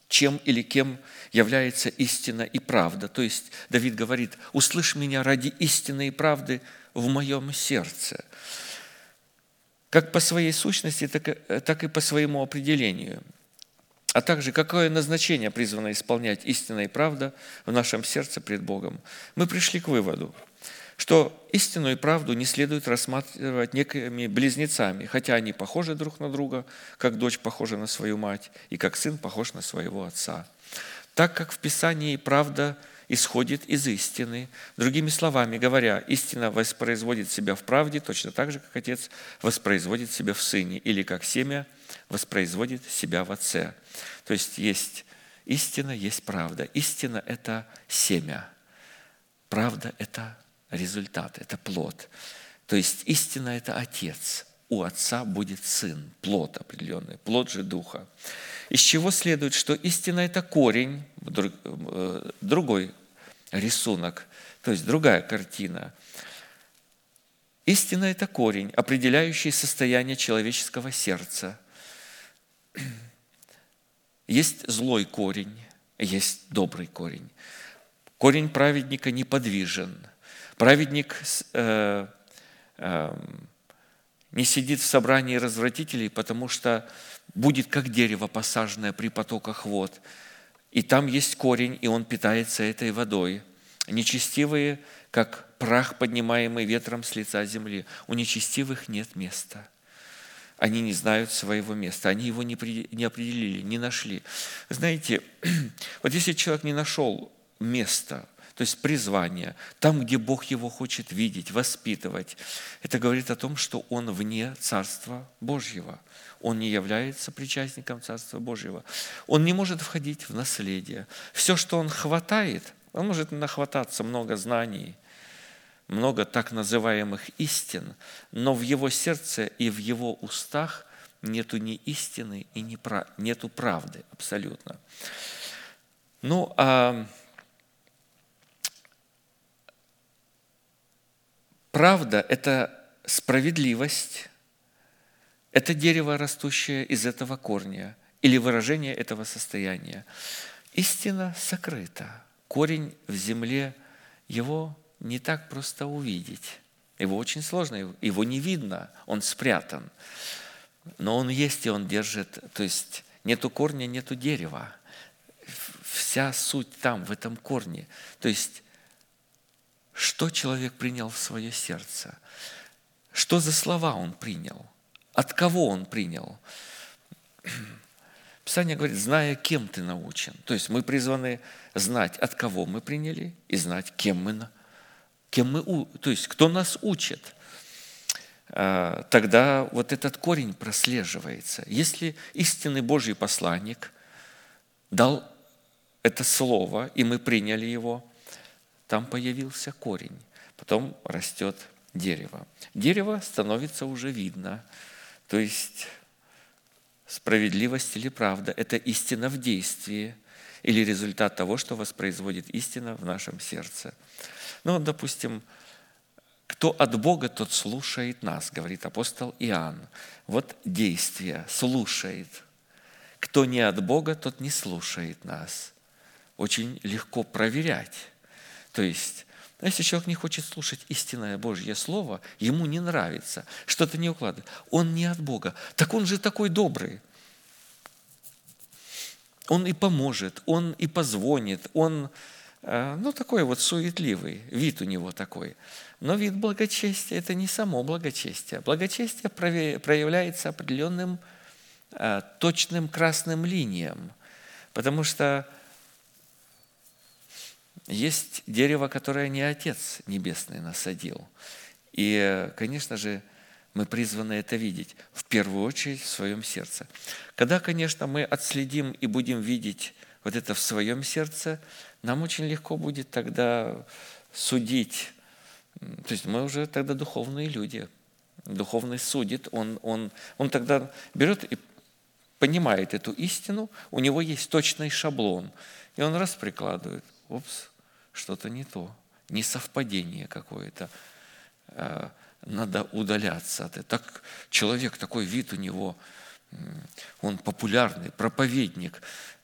чем или кем является истина и правда. То есть Давид говорит, услышь меня ради истины и правды в моем сердце. Как по своей сущности, так и, по своему определению. А также, какое назначение призвано исполнять истина и правда в нашем сердце пред Богом. Мы пришли к выводу, что истину и правду не следует рассматривать некими близнецами, хотя они похожи друг на друга, как дочь похожа на свою мать и как сын похож на своего отца. Так как в Писании правда исходит из истины. Другими словами говоря, истина воспроизводит себя в правде точно так же, как Отец воспроизводит себя в Сыне, или как семя воспроизводит себя в Отце. То есть есть истина, есть правда. Истина – это семя. Правда – это результат, это плод. То есть истина – это Отец. У Отца будет Сын, плод определенный, плод же Духа. Из чего следует, что истина – это корень, э, другой рисунок, то есть другая картина. Истина – это корень, определяющий состояние человеческого сердца. Есть злой корень, есть добрый корень. Корень праведника неподвижен – Праведник э, э, не сидит в собрании развратителей, потому что будет как дерево, посаженное при потоках вод. И там есть корень, и он питается этой водой. Нечестивые, как прах, поднимаемый ветром с лица земли. У нечестивых нет места. Они не знают своего места, они его не определили, не нашли. Знаете, вот если человек не нашел места, то есть призвание, там, где Бог его хочет видеть, воспитывать. Это говорит о том, что он вне Царства Божьего. Он не является причастником Царства Божьего. Он не может входить в наследие. Все, что он хватает, он может нахвататься много знаний, много так называемых истин, но в его сердце и в его устах нету ни истины и ни прав... нету правды абсолютно. Ну, а Правда – это справедливость, это дерево, растущее из этого корня, или выражение этого состояния. Истина сокрыта. Корень в земле, его не так просто увидеть. Его очень сложно, его не видно, он спрятан. Но он есть, и он держит, то есть нету корня, нету дерева. Вся суть там, в этом корне. То есть что человек принял в свое сердце, что за слова он принял, от кого он принял. Писание говорит, зная, кем ты научен. То есть мы призваны знать, от кого мы приняли, и знать, кем мы, кем мы то есть кто нас учит. А, тогда вот этот корень прослеживается. Если истинный Божий посланник дал это слово, и мы приняли его – там появился корень, потом растет дерево. Дерево становится уже видно, то есть справедливость или правда – это истина в действии или результат того, что воспроизводит истина в нашем сердце. Ну, допустим, кто от Бога, тот слушает нас, говорит апостол Иоанн. Вот действие, слушает. Кто не от Бога, тот не слушает нас. Очень легко проверять. То есть, если человек не хочет слушать истинное Божье Слово, ему не нравится, что-то не укладывает, он не от Бога. Так он же такой добрый. Он и поможет, он и позвонит, он, э, ну, такой вот суетливый, вид у него такой. Но вид благочестия – это не само благочестие. Благочестие проявляется определенным э, точным красным линиям, потому что есть дерево, которое не Отец Небесный насадил. И, конечно же, мы призваны это видеть в первую очередь в своем сердце. Когда, конечно, мы отследим и будем видеть вот это в своем сердце, нам очень легко будет тогда судить. То есть мы уже тогда духовные люди. Духовный судит, он, он, он тогда берет и понимает эту истину, у него есть точный шаблон, и он раз прикладывает. Упс, что-то не то, несовпадение какое-то. Э, надо удаляться от этого. Так, человек, такой вид у него, он популярный, проповедник,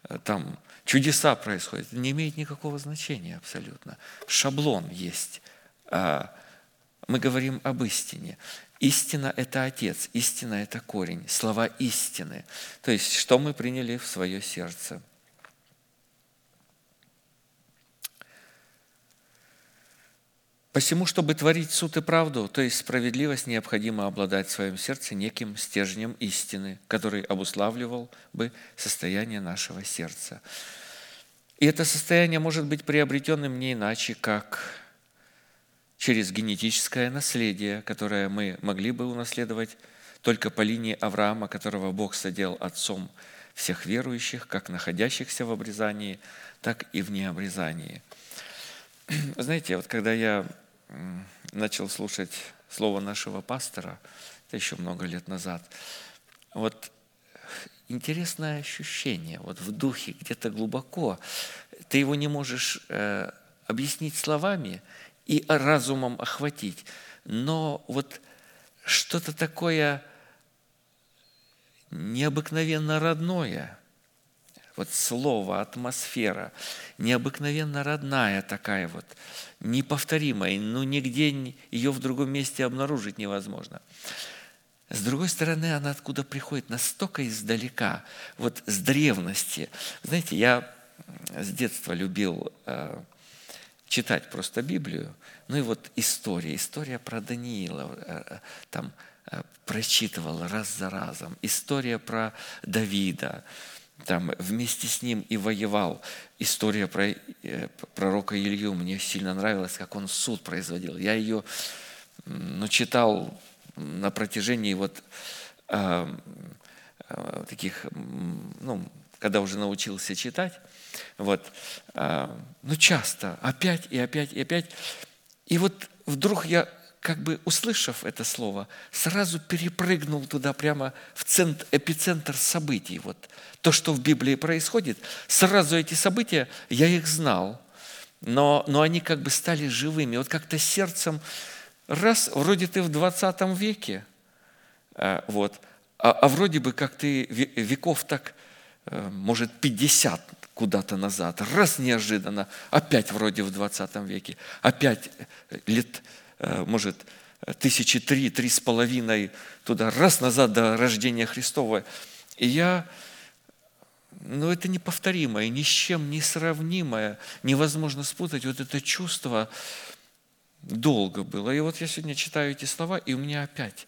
э, там чудеса происходят. Не имеет никакого значения абсолютно. Шаблон есть. А, мы говорим об истине. Истина – это Отец, истина – это корень, слова истины. То есть, что мы приняли в свое сердце – Посему, чтобы творить суд и правду, то есть справедливость, необходимо обладать в своем сердце неким стержнем истины, который обуславливал бы состояние нашего сердца. И это состояние может быть приобретенным не иначе, как через генетическое наследие, которое мы могли бы унаследовать только по линии Авраама, которого Бог садил отцом всех верующих, как находящихся в обрезании, так и в необрезании. Знаете, вот когда я начал слушать слово нашего пастора, это еще много лет назад, вот интересное ощущение, вот в духе, где-то глубоко. Ты его не можешь э, объяснить словами и разумом охватить, но вот что-то такое необыкновенно родное – вот слово, атмосфера, необыкновенно родная такая вот, неповторимая, ну нигде ее в другом месте обнаружить невозможно. С другой стороны, она откуда приходит настолько издалека, вот с древности. Знаете, я с детства любил э, читать просто Библию, ну и вот история, история про Даниила, э, там э, прочитывал раз за разом, история про Давида, там вместе с ним и воевал. История про э, пророка Илью мне сильно нравилась, как он суд производил. Я ее ну, читал на протяжении вот э, э, таких, ну, когда уже научился читать, вот, э, ну, часто, опять и опять и опять. И вот вдруг я как бы услышав это слово, сразу перепрыгнул туда прямо в центр, эпицентр событий. Вот то, что в Библии происходит, сразу эти события, я их знал, но, но они как бы стали живыми. Вот как-то сердцем, раз, вроде ты в 20 веке, э, вот, а, а вроде бы как ты веков так, э, может, 50 куда-то назад, раз неожиданно, опять вроде в 20 веке, опять лет Э, может, тысячи три, три с половиной туда, раз назад до рождения Христова. И я, ну это неповторимое, ни с чем не сравнимое, невозможно спутать вот это чувство долго было. И вот я сегодня читаю эти слова, и у меня опять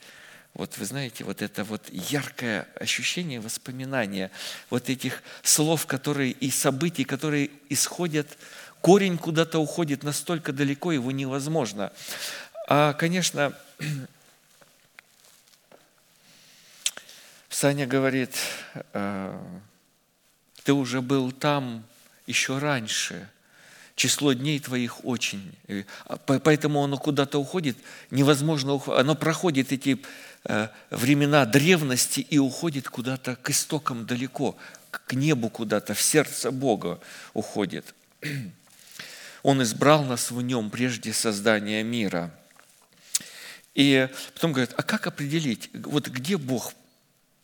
вот вы знаете, вот это вот яркое ощущение, воспоминания вот этих слов, которые и событий, которые исходят, корень куда-то уходит настолько далеко, его невозможно конечно, Саня говорит, «Э, ты уже был там еще раньше, число дней твоих очень. А, поэтому оно куда-то уходит, невозможно, оно проходит эти э, времена древности и уходит куда-то к истокам далеко, к небу куда-то, в сердце Бога уходит. Он избрал нас в нем прежде создания мира – и потом говорят, а как определить, вот где Бог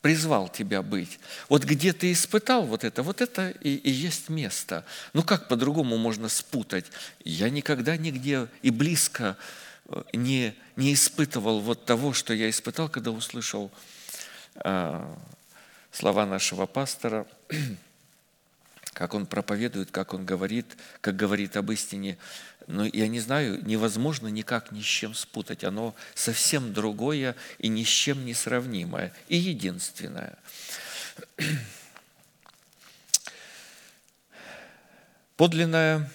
призвал тебя быть? Вот где ты испытал вот это, вот это и, и есть место. Ну как по-другому можно спутать? Я никогда нигде и близко э, не, не испытывал вот того, что я испытал, когда услышал э, слова нашего пастора, как он проповедует, как он говорит, как говорит об истине – но я не знаю, невозможно никак ни с чем спутать. Оно совсем другое и ни с чем не сравнимое, и единственное. Подлинное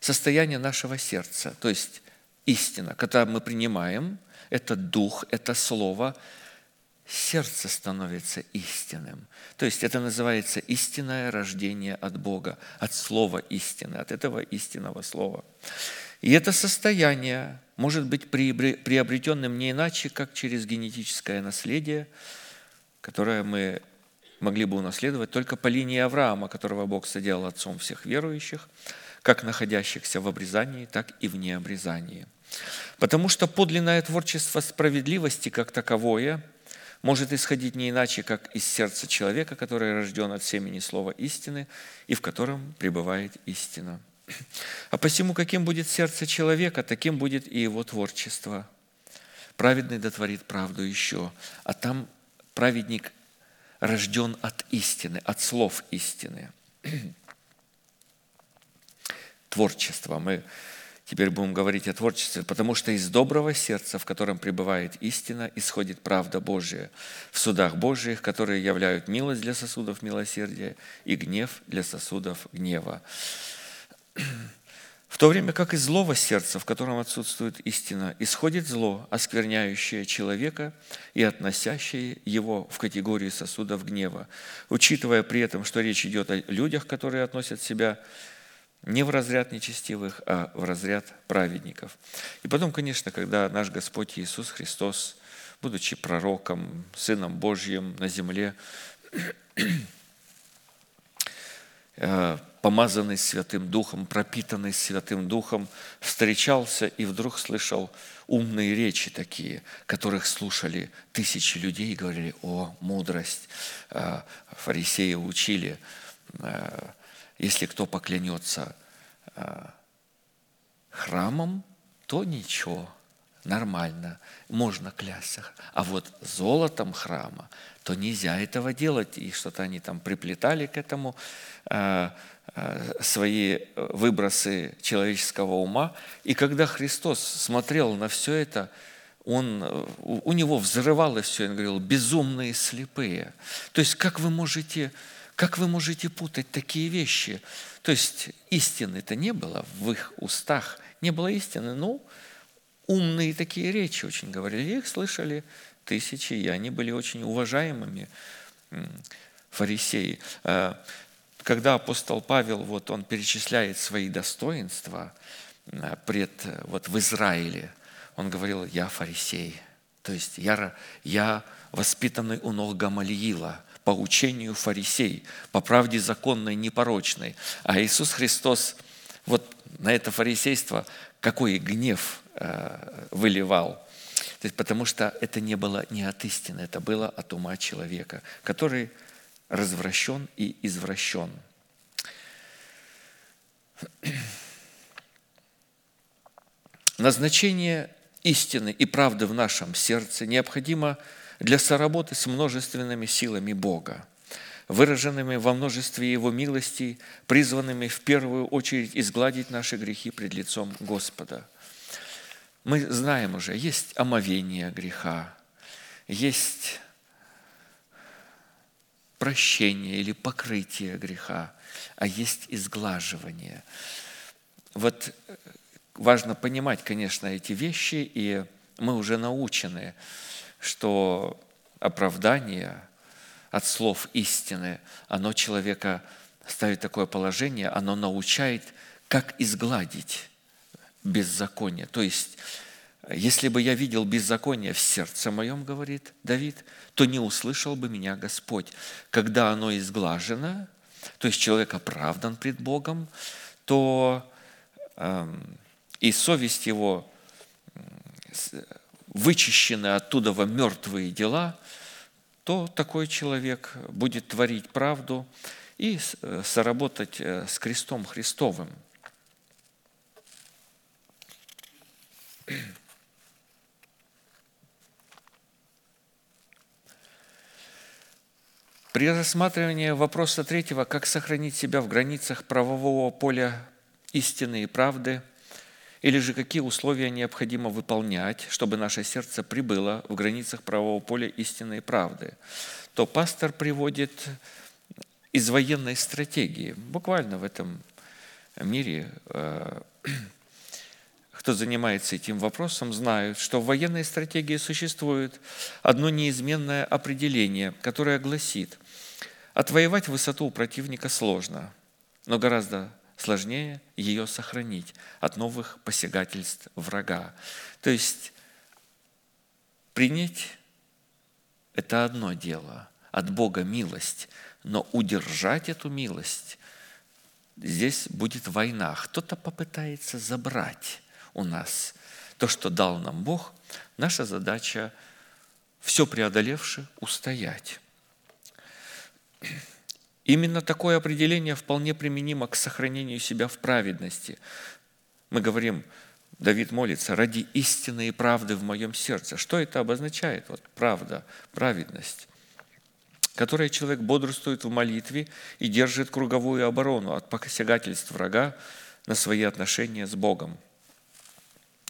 состояние нашего сердца, то есть истина, когда мы принимаем, это дух, это слово – сердце становится истинным. То есть это называется истинное рождение от Бога, от слова истины, от этого истинного слова. И это состояние может быть приобретенным не иначе, как через генетическое наследие, которое мы могли бы унаследовать только по линии Авраама, которого Бог соделал отцом всех верующих, как находящихся в обрезании, так и в необрезании. Потому что подлинное творчество справедливости как таковое – может исходить не иначе, как из сердца человека, который рожден от семени слова истины и в котором пребывает истина. А посему, каким будет сердце человека, таким будет и его творчество. Праведный дотворит правду еще, а там праведник рожден от истины, от слов истины. творчество. Мы теперь будем говорить о творчестве, потому что из доброго сердца, в котором пребывает истина, исходит правда Божия в судах Божиих, которые являют милость для сосудов милосердия и гнев для сосудов гнева. В то время как из злого сердца, в котором отсутствует истина, исходит зло, оскверняющее человека и относящее его в категорию сосудов гнева, учитывая при этом, что речь идет о людях, которые относят себя не в разряд нечестивых, а в разряд праведников. И потом, конечно, когда наш Господь Иисус Христос, будучи пророком, Сыном Божьим на земле, э, помазанный Святым Духом, пропитанный Святым Духом, встречался и вдруг слышал умные речи такие, которых слушали тысячи людей и говорили, о, мудрость. Э, фарисеи учили, э, если кто поклянется храмом, то ничего, нормально, можно клясться. А вот золотом храма, то нельзя этого делать. И что-то они там приплетали к этому свои выбросы человеческого ума. И когда Христос смотрел на все это, он, у него взрывалось все, он говорил, безумные слепые. То есть как вы можете, как вы можете путать такие вещи? То есть истины-то не было в их устах, не было истины, ну, умные такие речи очень говорили, их слышали тысячи, и они были очень уважаемыми фарисеи. Э, когда апостол Павел, вот он перечисляет свои достоинства э, пред, вот в Израиле, он говорил, я фарисей, то есть я, я воспитанный у ног Гамалиила, по учению фарисей, по правде законной, непорочной. А Иисус Христос вот на это фарисейство какой гнев э, выливал. То есть, потому что это не было не от истины, это было от ума человека, который развращен и извращен. Назначение истины и правды в нашем сердце необходимо для соработы с множественными силами Бога, выраженными во множестве Его милостей, призванными в первую очередь изгладить наши грехи пред лицом Господа. Мы знаем уже, есть омовение греха, есть прощение или покрытие греха, а есть изглаживание. Вот важно понимать, конечно, эти вещи, и мы уже научены, что оправдание от слов истины, оно человека ставит такое положение, оно научает, как изгладить беззаконие. То есть если бы я видел беззаконие в сердце моем, говорит Давид, то не услышал бы меня Господь. Когда оно изглажено, то есть человек оправдан пред Богом, то э, и совесть его вычищены оттуда во мертвые дела, то такой человек будет творить правду и э, соработать э, с крестом Христовым. При рассматривании вопроса третьего, как сохранить себя в границах правового поля истины и правды, или же какие условия необходимо выполнять, чтобы наше сердце прибыло в границах правового поля истины и правды, то пастор приводит из военной стратегии. Буквально в этом мире э, кто занимается этим вопросом, знают, что в военной стратегии существует одно неизменное определение, которое гласит, Отвоевать высоту у противника сложно, но гораздо сложнее ее сохранить от новых посягательств врага. То есть принять – это одно дело, от Бога милость, но удержать эту милость – здесь будет война. Кто-то попытается забрать у нас то, что дал нам Бог. Наша задача – все преодолевши, устоять. Именно такое определение вполне применимо к сохранению себя в праведности. Мы говорим, Давид молится, ради истины и правды в моем сердце. Что это обозначает? Вот правда, праведность, которой человек бодрствует в молитве и держит круговую оборону от посягательств врага на свои отношения с Богом.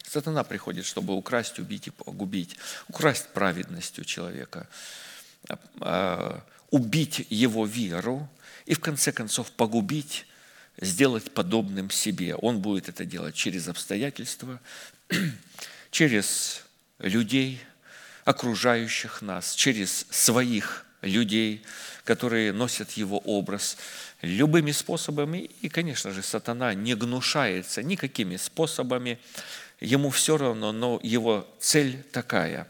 Сатана приходит, чтобы украсть, убить и погубить. Украсть праведность у человека, а, а, убить его веру и в конце концов погубить, сделать подобным себе. Он будет это делать через обстоятельства, через людей, окружающих нас, через своих людей, которые носят его образ, любыми способами. И, конечно же, сатана не гнушается никакими способами. Ему все равно, но его цель такая.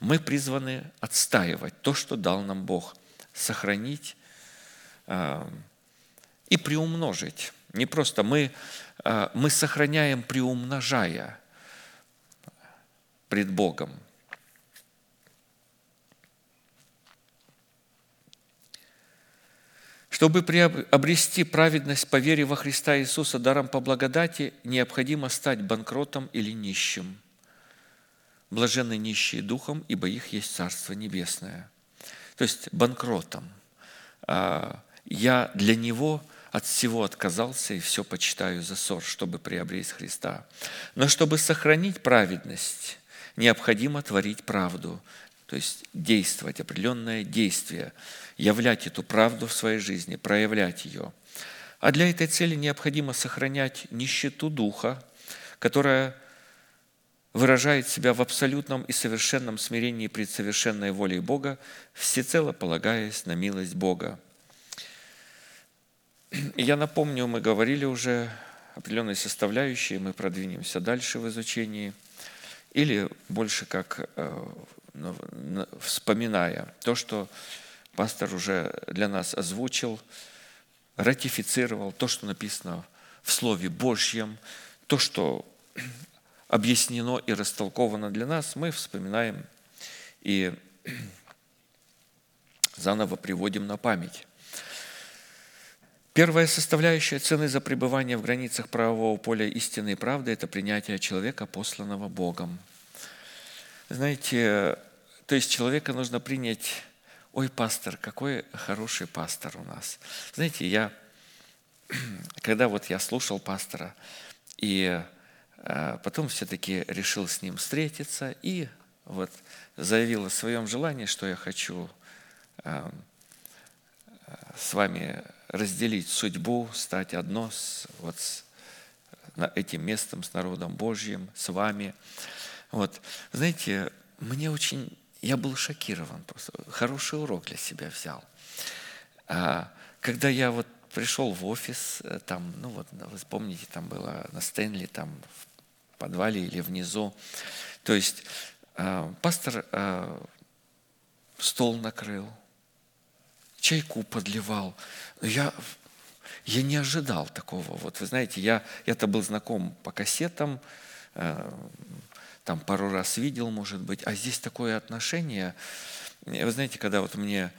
Мы призваны отстаивать то, что дал нам Бог, сохранить и приумножить. Не просто мы, э, мы сохраняем, приумножая пред Богом – Чтобы обрести праведность по вере во Христа Иисуса даром по благодати, необходимо стать банкротом или нищим. Блаженны нищие духом, ибо их есть Царство Небесное. То есть банкротом. А, я для него от всего отказался и все почитаю за ссор, чтобы приобрести Христа. Но чтобы сохранить праведность, необходимо творить правду, то есть действовать, определенное действие, являть эту правду в своей жизни, проявлять ее. А для этой цели необходимо сохранять нищету духа, которая выражает себя в абсолютном и совершенном смирении пред совершенной волей Бога, всецело полагаясь на милость Бога. Я напомню, мы говорили уже определенные составляющие, мы продвинемся дальше в изучении, или больше как э, вспоминая то, что пастор уже для нас озвучил, ратифицировал то, что написано в Слове Божьем, то, что объяснено и растолковано для нас, мы вспоминаем и заново приводим на память. Первая составляющая цены за пребывание в границах правового поля истины и правды – это принятие человека, посланного Богом. Знаете, то есть человека нужно принять, ой, пастор, какой хороший пастор у нас. Знаете, я, когда вот я слушал пастора, и потом все-таки решил с ним встретиться, и вот заявил о своем желании, что я хочу э, с вами разделить судьбу, стать одно с, вот, с этим местом, с народом Божьим, с вами. Вот. Знаете, мне очень я был шокирован просто. Хороший урок для себя взял. А, когда я вот пришел в офис, э, там, ну вот, вы помните, там было на Стэнли, там в подвале или внизу. То есть а, пастор а, стол накрыл, чайку подливал. Я, я не ожидал такого. Вот вы знаете, я, я-то был знаком по кассетам, там пару раз видел, может быть, а здесь такое отношение. Вы знаете, когда вот мне э,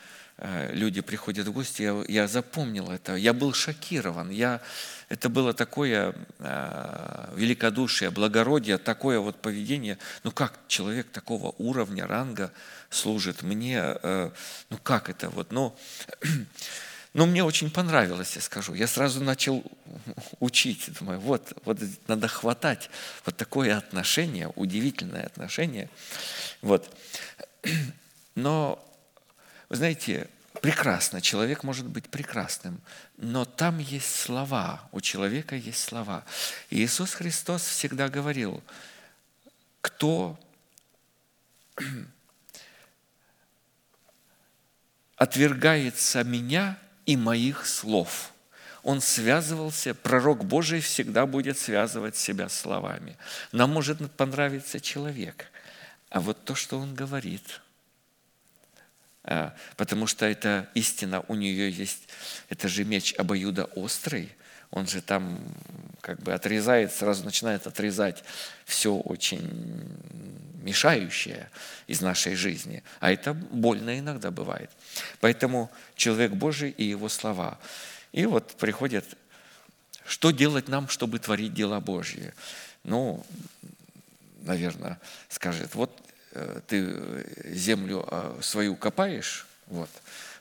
люди приходят в гости, я, я запомнил это, я был шокирован, я, это было такое э, великодушие, благородие, такое вот поведение, ну как человек такого уровня, ранга служит мне, э, ну как это вот, ну Но мне очень понравилось, я скажу. Я сразу начал учить. Думаю, вот, вот надо хватать вот такое отношение, удивительное отношение. Вот. Но, вы знаете, прекрасно, человек может быть прекрасным, но там есть слова, у человека есть слова. И Иисус Христос всегда говорил, кто отвергается меня – и моих слов. Он связывался, пророк Божий всегда будет связывать себя словами. Нам может понравиться человек, а вот то, что он говорит, потому что это истина у нее есть, это же меч обоюда острый, он же там как бы отрезает, сразу начинает отрезать все очень мешающее из нашей жизни. А это больно иногда бывает. Поэтому человек Божий и его слова. И вот приходят, что делать нам, чтобы творить дела Божьи? Ну, наверное, скажет, вот э, ты землю э, свою копаешь, вот,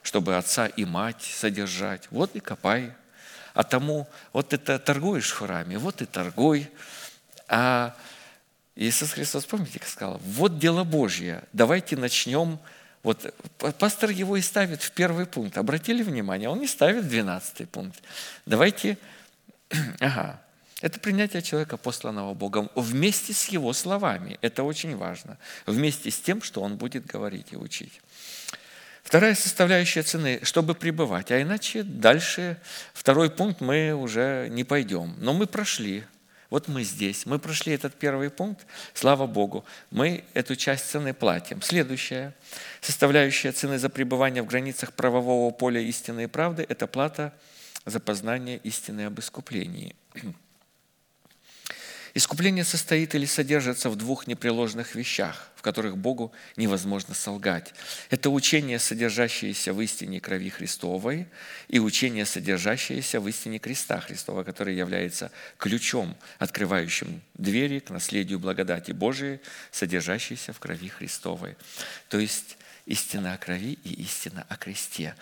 чтобы отца и мать содержать, вот и копай. а тому, вот это торгуешь в храме, вот и торгуй. А Иисус Христос, помните, как сказал, вот дело Божье, давайте начнем вот пастор его и ставит в первый пункт. Обратили внимание? Он не ставит в двенадцатый пункт. Давайте, ага, это принятие человека, посланного Богом, вместе с его словами. Это очень важно. Вместе с тем, что он будет говорить и учить. Вторая составляющая цены, чтобы пребывать. А иначе дальше, второй пункт, мы уже не пойдем. Но мы прошли. Вот мы здесь. Мы прошли этот первый пункт. Слава Богу. Мы эту часть цены платим. Следующая составляющая цены за пребывание в границах правового поля истины и правды – это плата за познание истины об искуплении. Искупление состоит или содержится в двух непреложных вещах, в которых Богу невозможно солгать. Это учение, содержащееся в истине крови Христовой, и учение, содержащееся в истине креста Христова, который является ключом, открывающим двери к наследию благодати Божией, содержащейся в крови Христовой. То есть истина о крови и истина о кресте.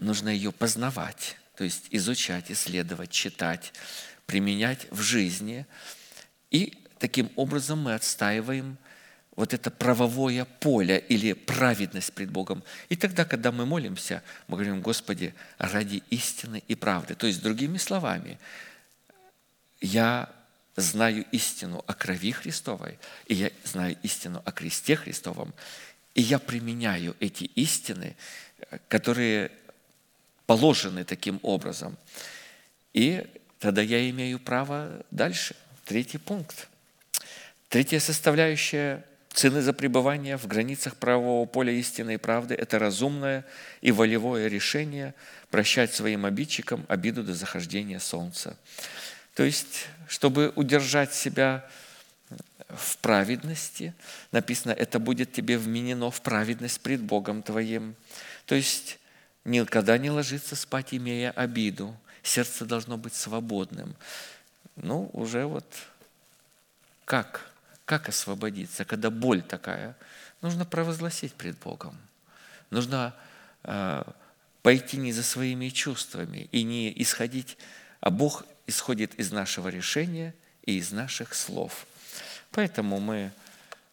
Нужно ее познавать, то есть изучать, исследовать, читать, применять в жизни – и таким образом мы отстаиваем вот это правовое поле или праведность пред Богом. И тогда, когда мы молимся, мы говорим, Господи, ради истины и правды. То есть, другими словами, я знаю истину о крови Христовой, и я знаю истину о кресте Христовом, и я применяю эти истины, которые положены таким образом. И тогда я имею право дальше – Третий пункт. Третья составляющая цены за пребывание в границах правового поля истины и правды – это разумное и волевое решение прощать своим обидчикам обиду до захождения солнца. То есть, чтобы удержать себя в праведности, написано, это будет тебе вменено в праведность пред Богом твоим. То есть, никогда не ложиться спать, имея обиду. Сердце должно быть свободным ну, уже вот как? Как освободиться, когда боль такая? Нужно провозгласить пред Богом. Нужно э, пойти не за своими чувствами и не исходить, а Бог исходит из нашего решения и из наших слов. Поэтому мы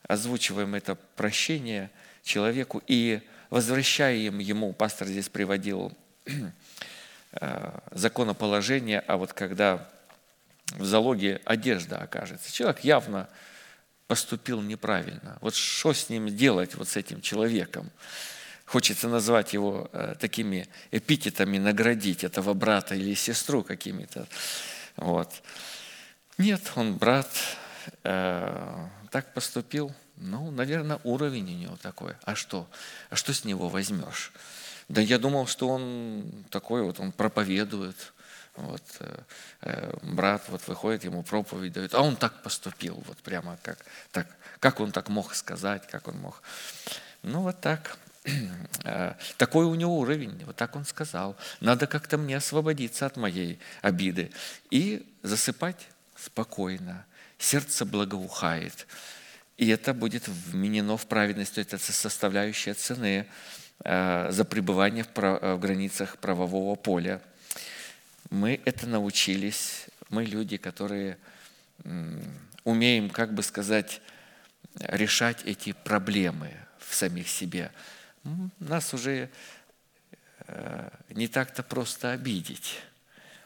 озвучиваем это прощение человеку и возвращаем ему, пастор здесь приводил э, законоположение, а вот когда в залоге одежда окажется. Человек явно поступил неправильно. Вот что с ним делать, вот с этим человеком? Хочется назвать его э, такими эпитетами, наградить этого брата или сестру какими-то. Вот. Нет, он брат, э, так поступил. Ну, наверное, уровень у него такой. А что? А что с него возьмешь? Да я думал, что он такой вот, он проповедует – вот, э, э, брат вот выходит, ему проповедь дает, а он так поступил, вот прямо как, так, как он так мог сказать, как он мог. Ну вот так. Э, такой у него уровень, вот так он сказал. Надо как-то мне освободиться от моей обиды и засыпать спокойно. Сердце благоухает. И это будет вменено в праведность, это составляющая цены за пребывание в границах правового поля. Мы это научились, мы люди, которые умеем, как бы сказать, решать эти проблемы в самих себе. Нас уже э, не так-то просто обидеть.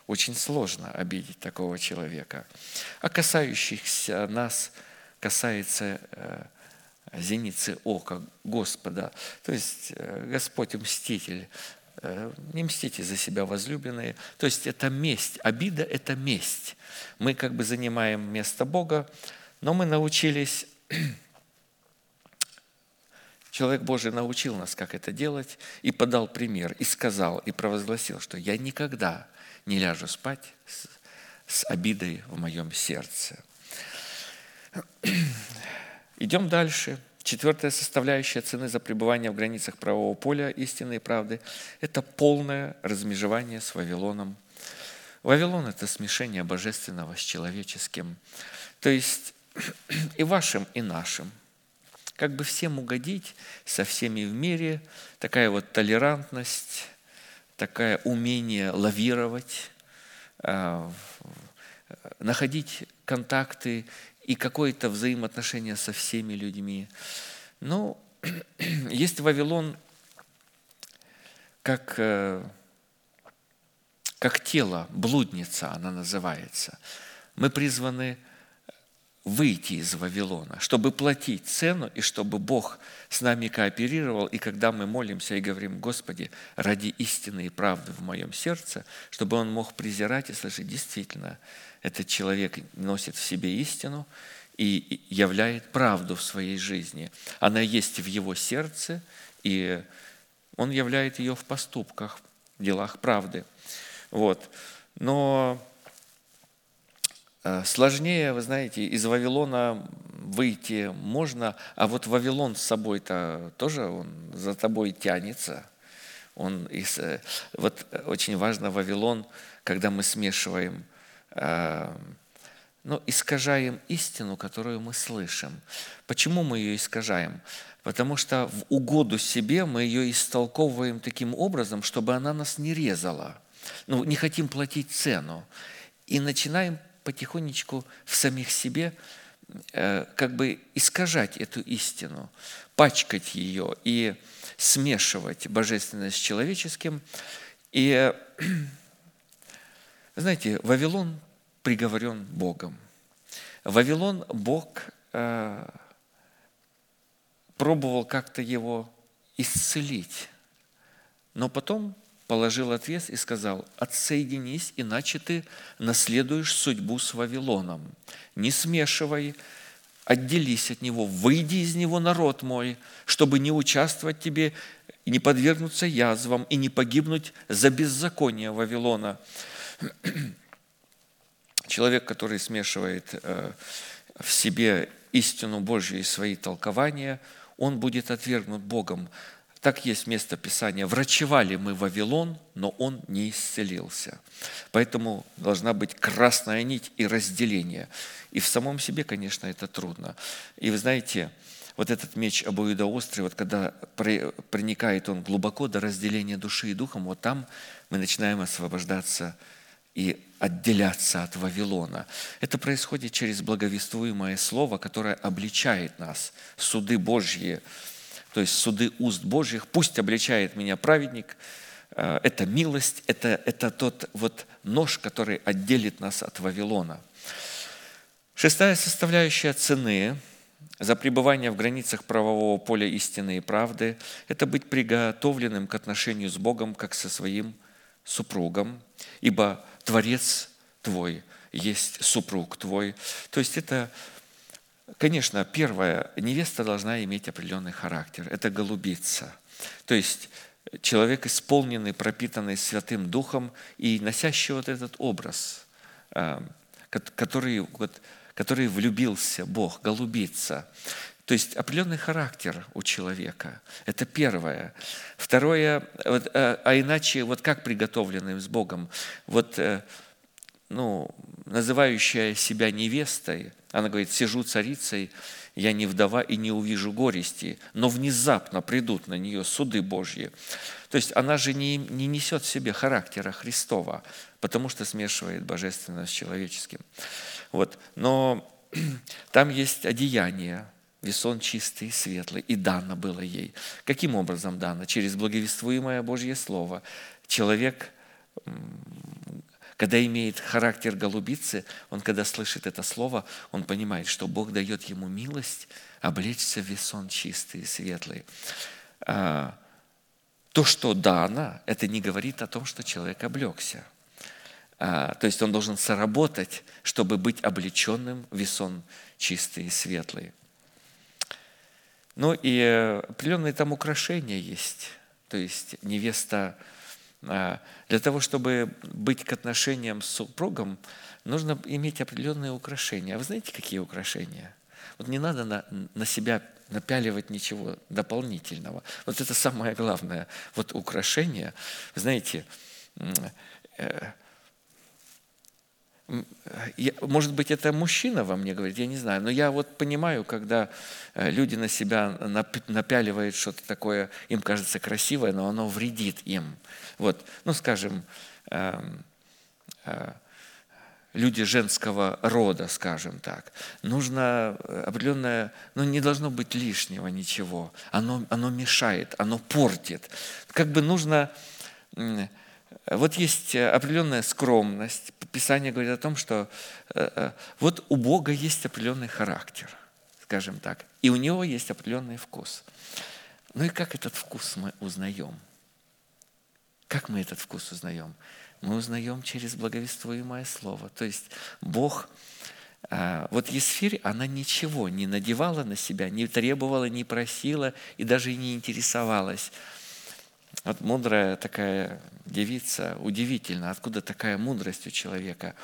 Очень сложно обидеть такого человека. А касающихся нас касается э, зеницы ока Господа. То есть э, Господь мститель, не мстите за себя, возлюбленные. То есть это месть. Обида – это месть. Мы как бы занимаем место Бога, но мы научились, человек Божий научил нас, как это делать, и подал пример, и сказал, и провозгласил, что я никогда не ляжу спать с, с обидой в моем сердце. Идем дальше. Четвертая составляющая цены за пребывание в границах правового поля истины и правды – это полное размежевание с Вавилоном. Вавилон – это смешение божественного с человеческим, то есть и вашим, и нашим. Как бы всем угодить, со всеми в мире, такая вот толерантность, такое умение лавировать, э, находить контакты и какое-то взаимоотношение со всеми людьми. Но есть Вавилон как, э, как тело, блудница она называется. Мы призваны выйти из Вавилона, чтобы платить цену и чтобы Бог с нами кооперировал. И когда мы молимся и говорим, Господи, ради истины и правды в моем сердце, чтобы Он мог презирать и слышать, действительно, этот человек носит в себе истину и являет правду в своей жизни. Она есть в его сердце, и он являет ее в поступках, в делах правды. Вот. Но э, сложнее, вы знаете, из Вавилона выйти можно, а вот Вавилон с собой-то тоже он за тобой тянется. Он из, э, вот очень важно Вавилон, когда мы смешиваем э, ну, искажаем истину, которую мы слышим. Почему мы ее искажаем? Потому что в угоду себе мы ее истолковываем таким образом, чтобы она нас не резала. Ну, не хотим платить цену. И начинаем потихонечку в самих себе э, как бы искажать эту истину, пачкать ее и смешивать божественное с человеческим. И, знаете, Вавилон приговорен Богом. Вавилон Бог э, пробовал как-то его исцелить, но потом положил ответ и сказал, «Отсоединись, иначе ты наследуешь судьбу с Вавилоном. Не смешивай, отделись от него, выйди из него, народ мой, чтобы не участвовать тебе, не подвергнуться язвам и не погибнуть за беззаконие Вавилона». Человек, который смешивает э, в себе истину Божью и свои толкования, он будет отвергнут Богом. Так есть место Писания. Врачевали мы Вавилон, но он не исцелился. Поэтому должна быть красная нить и разделение. И в самом себе, конечно, это трудно. И вы знаете, вот этот меч обоюдоострый, вот когда проникает он глубоко до разделения души и духом, вот там мы начинаем освобождаться и отделяться от Вавилона. Это происходит через благовествуемое слово, которое обличает нас. Суды Божьи, то есть суды уст Божьих. Пусть обличает меня праведник. Э, это милость, это, это тот вот нож, который отделит нас от Вавилона. Шестая составляющая цены за пребывание в границах правового поля истины и правды – это быть приготовленным к отношению с Богом, как со своим супругом, ибо Творец твой есть супруг твой. То есть это, конечно, первое, невеста должна иметь определенный характер. Это голубица. То есть человек исполненный, пропитанный Святым Духом и носящий вот этот образ, а, который, вот, который влюбился Бог, голубица. То есть определенный характер у человека. Это первое. Второе, вот, а, а иначе вот как приготовленным с Богом? Вот, э, ну, называющая себя невестой, она говорит, сижу царицей, я не вдова и не увижу горести, но внезапно придут на нее суды Божьи. То есть она же не, не несет в себе характера Христова, потому что смешивает божественное с человеческим. Вот. Но там есть одеяние, Весон чистый и светлый, и дано было ей. Каким образом дано? Через благовествуемое Божье Слово. Человек, когда имеет характер голубицы, он, когда слышит это слово, он понимает, что Бог дает ему милость облечься в весон чистый и светлый. А, то, что дано, это не говорит о том, что человек облегся. А, то есть он должен соработать, чтобы быть облеченным в весон чистый и светлый. Ну и э, определенные там украшения есть. То есть невеста, а, для того, чтобы быть к отношениям с супругом, нужно иметь определенные украшения. А вы знаете, какие украшения? Вот не надо на, на себя напяливать ничего дополнительного. Вот это самое главное. Вот украшение, знаете, э, может быть, это мужчина во мне говорит, я не знаю, но я вот понимаю, когда э, люди на себя напяливают что-то такое, им кажется красивое, но оно вредит им. Вот, ну, скажем, эм, э, люди женского рода, скажем так. Нужно определенное, ну не должно быть лишнего ничего. Оно, оно мешает, оно портит. Как бы нужно, вот есть определенная скромность. Писание говорит о том, что э, э, вот у Бога есть определенный характер, скажем так, и у него есть определенный вкус. Ну и как этот вкус мы узнаем? Как мы этот вкус узнаем? мы узнаем через благовествуемое слово. То есть Бог, вот Есфирь, она ничего не надевала на себя, не требовала, не просила и даже не интересовалась. Вот мудрая такая девица, удивительно, откуда такая мудрость у человека.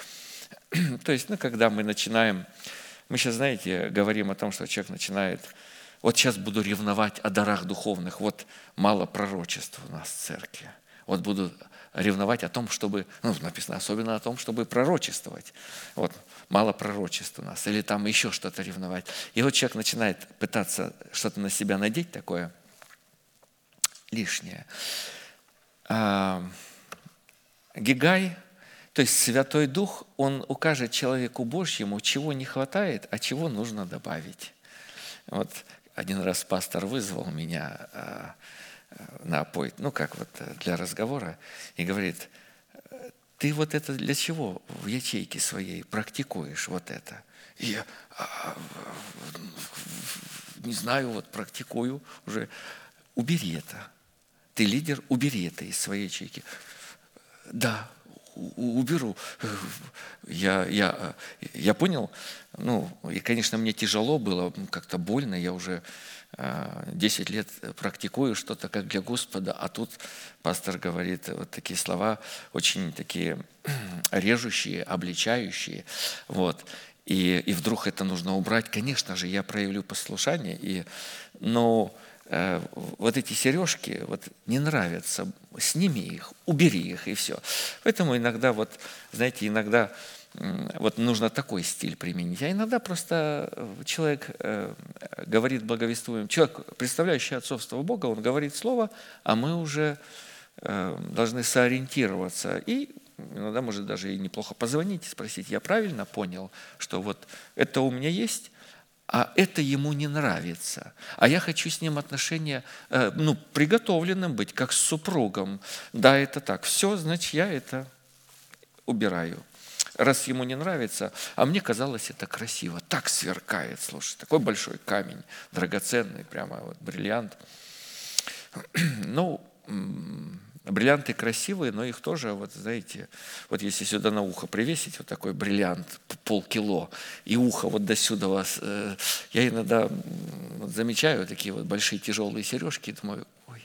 То есть, ну, когда мы начинаем, мы сейчас, знаете, говорим о том, что человек начинает, вот сейчас буду ревновать о дарах духовных, вот мало пророчеств у нас в церкви, вот буду ревновать о том, чтобы, ну, написано, особенно о том, чтобы пророчествовать. Вот, мало пророчеств у нас, или там еще что-то ревновать. И вот человек начинает пытаться что-то на себя надеть такое лишнее. А, Гигай, то есть Святой Дух, он укажет человеку Божьему, чего не хватает, а чего нужно добавить. Вот один раз пастор вызвал меня а, на пой, ну как вот э, для разговора, и говорит, ты вот это для чего в ячейке своей практикуешь вот это? И я «А, не знаю, вот практикую уже. Убери это. Ты лидер, убери это из своей ячейки. Да, уберу. Я, я, я понял, ну, и, конечно, мне тяжело было, как-то больно, я уже 10 лет практикую что-то как для Господа, а тут пастор говорит вот такие слова, очень такие режущие, обличающие. Вот. И, и вдруг это нужно убрать. Конечно же, я проявлю послушание, и, но вот эти сережки вот, не нравятся, сними их, убери их, и все. Поэтому иногда, вот, знаете, иногда вот нужно такой стиль применить. А иногда просто э, человек э, говорит благовествуем. Человек, представляющий отцовство Бога, он говорит слово, а мы уже э, должны сориентироваться. И иногда, может, даже и неплохо позвонить и спросить, я правильно понял, что вот это у меня есть, а это ему не нравится. А я хочу с ним отношения, ну, приготовленным быть, как с супругом. Да, это так. Все, значит, я это убираю раз ему не нравится, а мне казалось это красиво, так сверкает, слушай, такой большой камень, драгоценный, прямо вот бриллиант. Ну, бриллианты красивые, но их тоже, вот знаете, вот если сюда на ухо привесить вот такой бриллиант, полкило, и ухо вот до сюда вас, э, я иногда замечаю такие вот большие тяжелые сережки, и думаю, ой,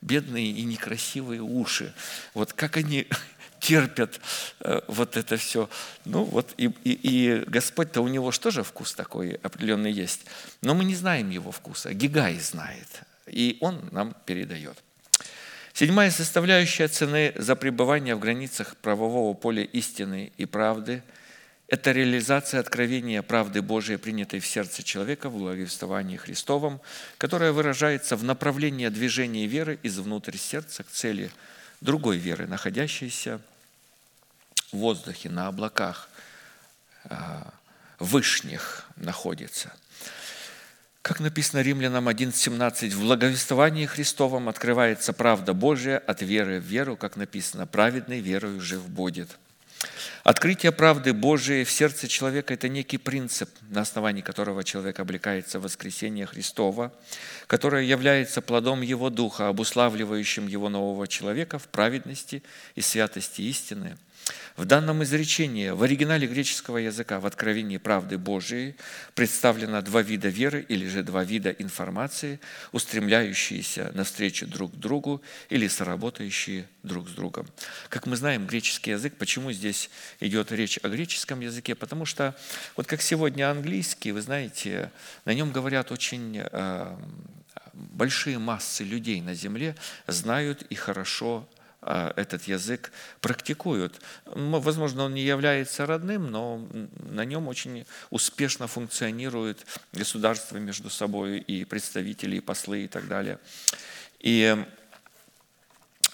бедные и некрасивые уши, вот как они терпят э, вот это все. Ну вот и, и, и Господь-то у него же тоже вкус такой определенный есть. Но мы не знаем его вкуса. Гигай знает. И он нам передает. Седьмая составляющая цены за пребывание в границах правового поля истины и правды – это реализация откровения правды Божией, принятой в сердце человека в благовествовании Христовом, которая выражается в направлении движения веры из внутрь сердца к цели другой веры, находящейся в воздухе, на облаках а, вышних находится. Как написано Римлянам 11.17, в благовествовании Христовом открывается правда Божия от веры в веру, как написано, праведный верою жив будет. Открытие правды Божией в сердце человека – это некий принцип, на основании которого человек облекается в воскресение Христова, которое является плодом Его Духа, обуславливающим его нового человека в праведности и святости истины – в данном изречении в оригинале греческого языка в Откровении правды Божией представлено два вида веры или же два вида информации, устремляющиеся навстречу друг другу или соработающие друг с другом. Как мы знаем, греческий язык, почему здесь идет речь о греческом языке? Потому что вот как сегодня английский, вы знаете, на нем говорят очень э, большие массы людей на земле, знают и хорошо этот язык практикуют. Возможно, он не является родным, но на нем очень успешно функционируют государства между собой и представители, и послы и так далее. И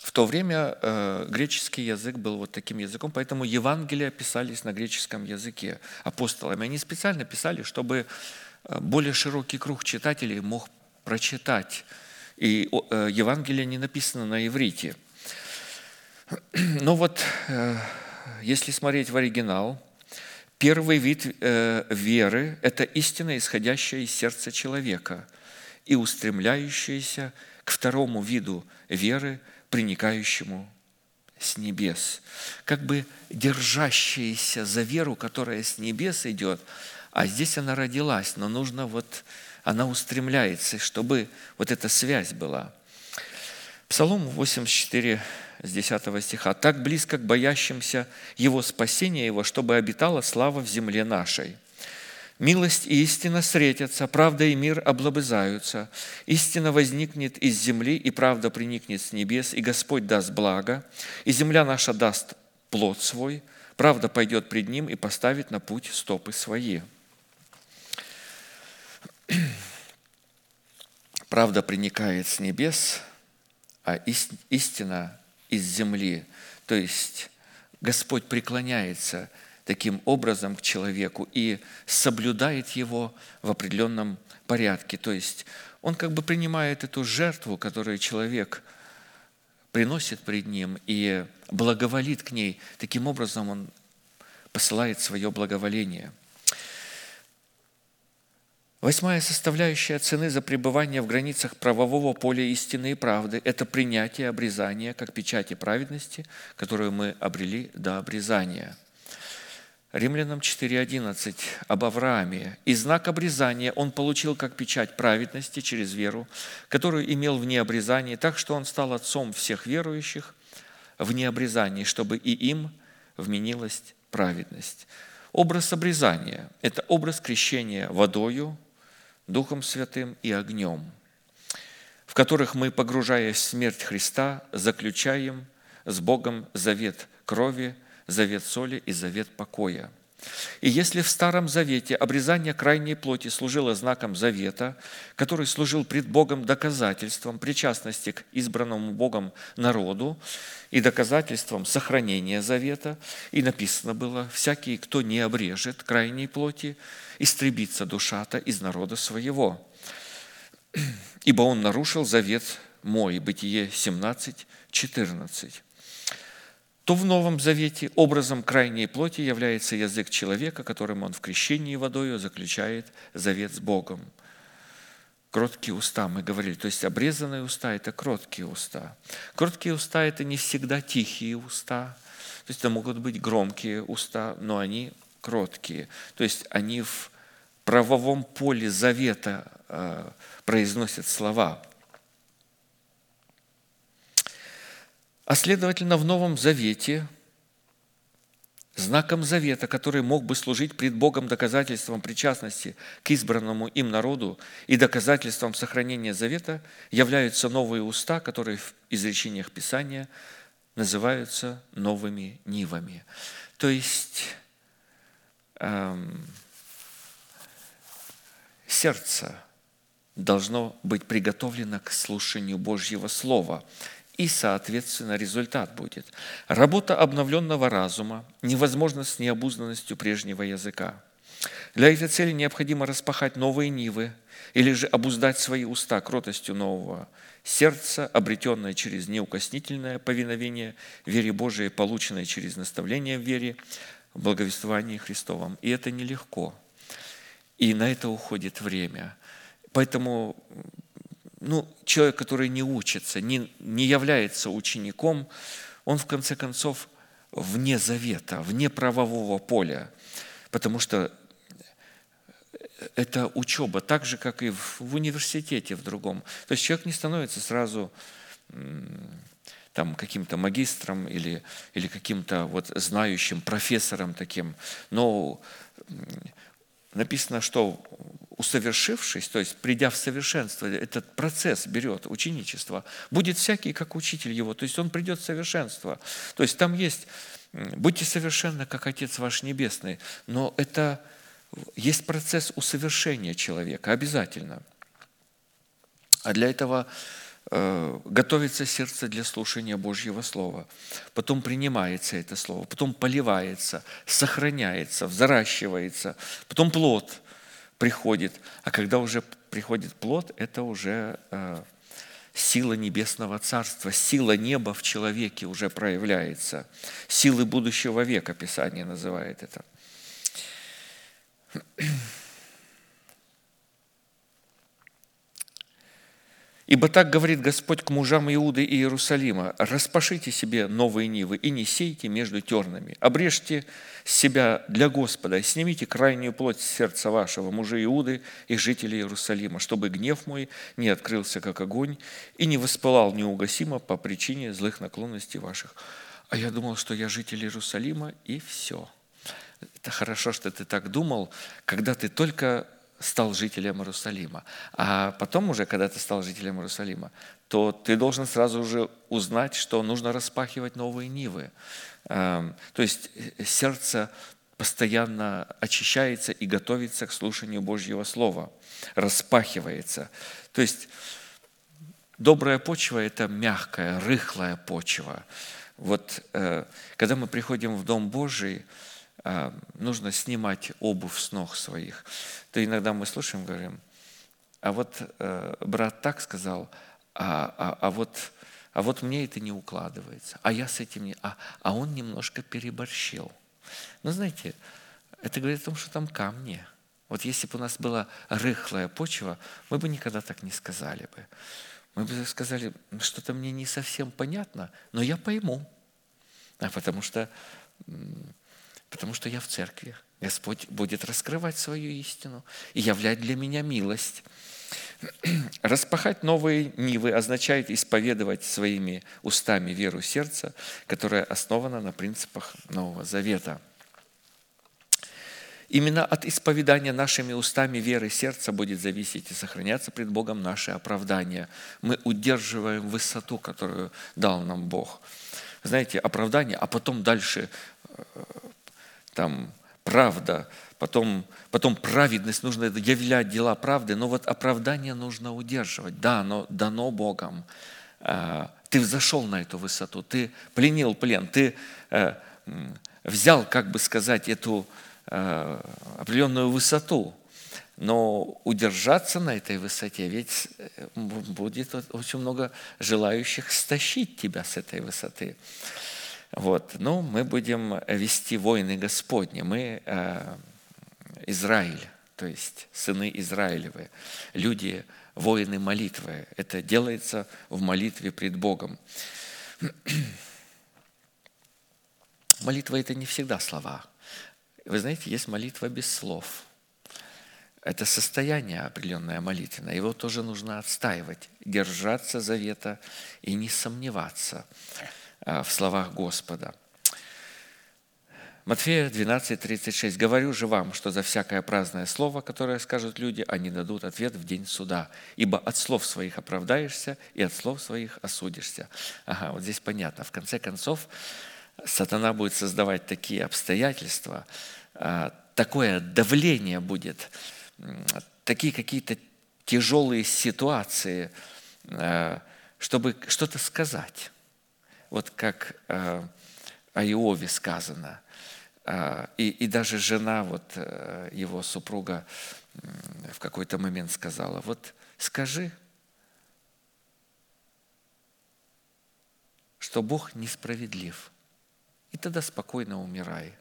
В то время э, греческий язык был вот таким языком, поэтому Евангелия писались на греческом языке апостолами. Они специально писали, чтобы э, более широкий круг читателей мог прочитать. И э, Евангелие не написано на иврите. Но вот э, если смотреть в оригинал, первый вид э, веры – это истина, исходящая из сердца человека и устремляющаяся к второму виду веры, приникающему с небес. Как бы держащаяся за веру, которая с небес идет, а здесь она родилась, но нужно вот, она устремляется, чтобы вот эта связь была. Псалом 84, с 10 стиха. «Так близко к боящимся Его спасения Его, чтобы обитала слава в земле нашей». Милость и истина встретятся, правда и мир облобызаются. Истина возникнет из земли, и правда приникнет с небес, и Господь даст благо, и земля наша даст плод свой, правда пойдет пред ним и поставит на путь стопы свои. Правда приникает с небес, а истина из земли. То есть Господь преклоняется таким образом к человеку и соблюдает его в определенном порядке. То есть он как бы принимает эту жертву, которую человек приносит пред ним и благоволит к ней. Таким образом он посылает свое благоволение – Восьмая составляющая цены за пребывание в границах правового поля истины и правды – это принятие обрезания как печати праведности, которую мы обрели до обрезания. Римлянам 4.11 об Аврааме. «И знак обрезания он получил как печать праведности через веру, которую имел вне обрезания, так что он стал отцом всех верующих вне обрезания, чтобы и им вменилась праведность». Образ обрезания – это образ крещения водою, Духом Святым и огнем, в которых мы, погружаясь в смерть Христа, заключаем с Богом завет крови, завет соли и завет покоя – и если в Старом Завете обрезание крайней плоти служило знаком завета, который служил пред Богом доказательством причастности к избранному Богом народу и доказательством сохранения завета, и написано было, всякий, кто не обрежет крайней плоти, истребится душата из народа своего. Ибо он нарушил завет мой, Бытие 17, 14 то в Новом Завете образом крайней плоти является язык человека, которым он в крещении водою заключает завет с Богом. Кроткие уста, мы говорили, то есть обрезанные уста – это кроткие уста. Кроткие уста – это не всегда тихие уста, то есть это могут быть громкие уста, но они кроткие. То есть они в правовом поле завета э, произносят слова – А следовательно, в Новом Завете знаком завета, который мог бы служить пред Богом доказательством причастности к избранному им народу и доказательством сохранения завета, являются новые уста, которые в изречениях Писания называются новыми нивами. То есть эм, сердце должно быть приготовлено к слушанию Божьего Слова и, соответственно, результат будет. Работа обновленного разума невозможна с необузданностью прежнего языка. Для этой цели необходимо распахать новые нивы или же обуздать свои уста кротостью нового сердца, обретенное через неукоснительное повиновение вере Божией, полученное через наставление в вере, в благовествовании Христовом. И это нелегко. И на это уходит время. Поэтому ну, человек, который не учится, не, не является учеником, он в конце концов вне завета, вне правового поля, потому что это учеба, так же, как и в, в университете в другом. То есть человек не становится сразу там, каким-то магистром или, или каким-то вот знающим профессором таким, но написано, что усовершившись, то есть придя в совершенство, этот процесс берет ученичество, будет всякий, как учитель его, то есть он придет в совершенство. То есть там есть, будьте совершенны, как Отец ваш Небесный, но это есть процесс усовершения человека, обязательно. А для этого готовится сердце для слушания Божьего Слова, потом принимается это Слово, потом поливается, сохраняется, взращивается, потом плод приходит. А когда уже приходит плод, это уже э, сила небесного царства, сила неба в человеке уже проявляется. Силы будущего века, Писание называет это. Ибо так говорит Господь к мужам Иуды и Иерусалима, «Распашите себе новые нивы и не сейте между тернами. Обрежьте себя для Господа снимите крайнюю плоть сердца вашего, мужи Иуды и жители Иерусалима, чтобы гнев мой не открылся, как огонь, и не воспылал неугасимо по причине злых наклонностей ваших». А я думал, что я житель Иерусалима, и все. Это хорошо, что ты так думал, когда ты только стал жителем Иерусалима. А потом уже, когда ты стал жителем Иерусалима, то ты должен сразу же узнать, что нужно распахивать новые нивы. Эм, то есть э, сердце постоянно очищается и готовится к слушанию Божьего Слова, распахивается. То есть добрая почва – это мягкая, рыхлая почва. Вот э, когда мы приходим в Дом Божий, нужно снимать обувь с ног своих то иногда мы слушаем, говорим, а вот э, брат так сказал, а, а, а, вот, а вот мне это не укладывается, а я с этим не... А, а он немножко переборщил. Но знаете, это говорит о том, что там камни. Вот если бы у нас была рыхлая почва, мы бы никогда так не сказали бы. Мы бы сказали, что-то мне не совсем понятно, но я пойму. А потому что, потому что я в церкви. Господь будет раскрывать свою истину и являть для меня милость. Распахать новые нивы означает исповедовать своими устами веру сердца, которая основана на принципах Нового Завета. Именно от исповедания нашими устами веры сердца будет зависеть и сохраняться пред Богом наше оправдание. Мы удерживаем высоту, которую дал нам Бог. Знаете, оправдание, а потом дальше э, там правда, потом, потом праведность, нужно являть дела правды, но вот оправдание нужно удерживать. Да, оно дано Богом. А, ты взошел на эту высоту, ты пленил плен, ты э, взял, как бы сказать, эту э, определенную высоту, но удержаться на этой высоте, ведь э, будет очень много желающих стащить тебя с этой высоты. Вот. Ну, мы будем вести войны Господни. Мы э, Израиль, то есть сыны Израилевы, люди, воины молитвы. Это делается в молитве пред Богом. Молитва – это не всегда слова. Вы знаете, есть молитва без слов. Это состояние определенное молитвенное. Его тоже нужно отстаивать, держаться завета и не сомневаться. А, в словах Господа. Матфея 12, 36. «Говорю же вам, что за всякое праздное слово, которое скажут люди, они дадут ответ в день суда. Ибо от слов своих оправдаешься, и от слов своих осудишься». Ага, вот здесь понятно. В конце концов, сатана будет создавать такие обстоятельства, а, такое давление будет, такие какие-то тяжелые ситуации, а, чтобы что-то сказать вот как э, о Иове сказано. Э, и, и даже жена, вот э, его супруга в какой-то момент сказала, вот скажи, что Бог несправедлив. И тогда спокойно умирай.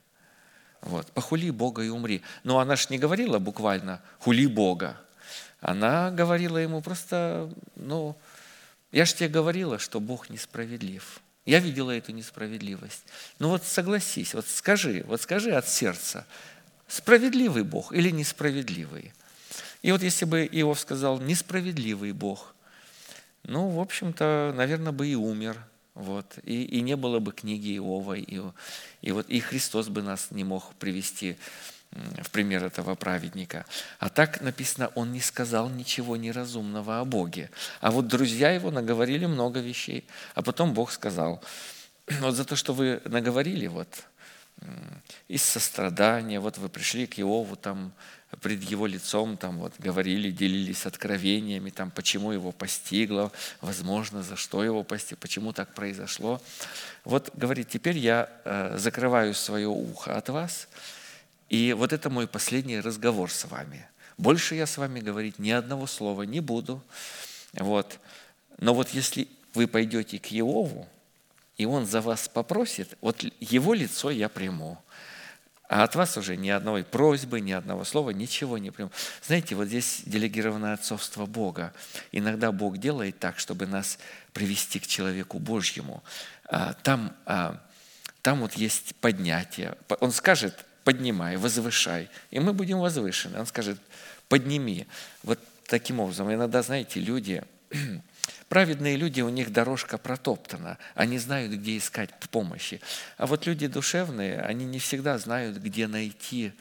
Вот. Похули Бога и умри. Но она ж не говорила буквально «хули Бога». Она говорила ему просто, ну, я ж тебе говорила, что Бог несправедлив. Я видела эту несправедливость. Ну вот согласись, вот скажи, вот скажи от сердца, справедливый Бог или несправедливый? И вот если бы Иов сказал несправедливый Бог, ну, в общем-то, наверное, бы и умер. Вот, и, и не было бы книги Иова, и, и, вот, и Христос бы нас не мог привести в пример этого праведника. А так написано, он не сказал ничего неразумного о Боге. А вот друзья его наговорили много вещей. А потом Бог сказал, вот за то, что вы наговорили, вот, из сострадания. Вот вы пришли к Иову, там пред его лицом там вот говорили, делились откровениями, там почему его постигло, возможно, за что его постигло, почему так произошло. Вот говорит, теперь я э, закрываю свое ухо от вас, и вот это мой последний разговор с вами. Больше я с вами говорить ни одного слова не буду. Вот. Но вот если вы пойдете к Иову, и он за вас попросит, вот его лицо я приму. А от вас уже ни одной просьбы, ни одного слова, ничего не приму. Знаете, вот здесь делегированное отцовство Бога. Иногда Бог делает так, чтобы нас привести к человеку Божьему. А, там, а, там вот есть поднятие. Он скажет, поднимай, возвышай, и мы будем возвышены. Он скажет, подними. Вот таким образом. Иногда, знаете, люди Праведные люди, у них дорожка протоптана, они знают, где искать помощи. А вот люди душевные, они не всегда знают, где найти.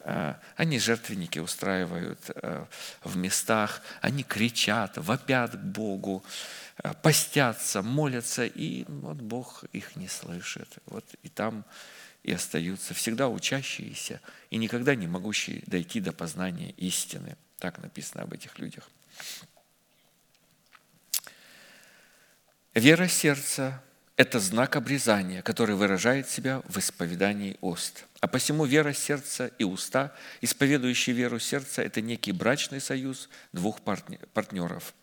А, они жертвенники устраивают а, в местах, они кричат, вопят к Богу, а, постятся, молятся, и вот Бог их не слышит. Вот и там и остаются всегда учащиеся и никогда не могущие дойти до познания истины. Так написано об этих людях. Вера сердца – это знак обрезания, который выражает себя в исповедании уст. А посему вера сердца и уста, исповедующие веру сердца – это некий брачный союз двух партнеров.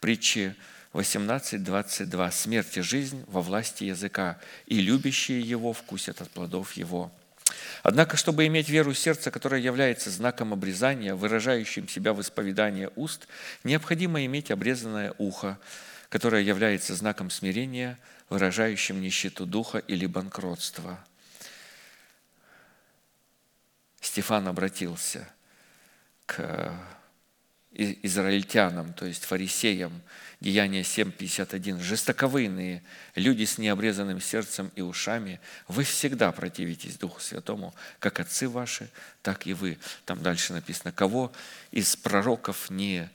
Притчи 18.22. «Смерть и жизнь во власти языка, и любящие его вкусят от плодов его». Однако, чтобы иметь веру сердца, которая является знаком обрезания, выражающим себя в исповедании уст, необходимо иметь обрезанное ухо, которое является знаком смирения, выражающим нищету духа или банкротство. Стефан обратился к израильтянам, то есть фарисеям, Деяние 7.51. «Жестоковыйные, люди с необрезанным сердцем и ушами, вы всегда противитесь Духу Святому, как отцы ваши, так и вы». Там дальше написано, «Кого из пророков не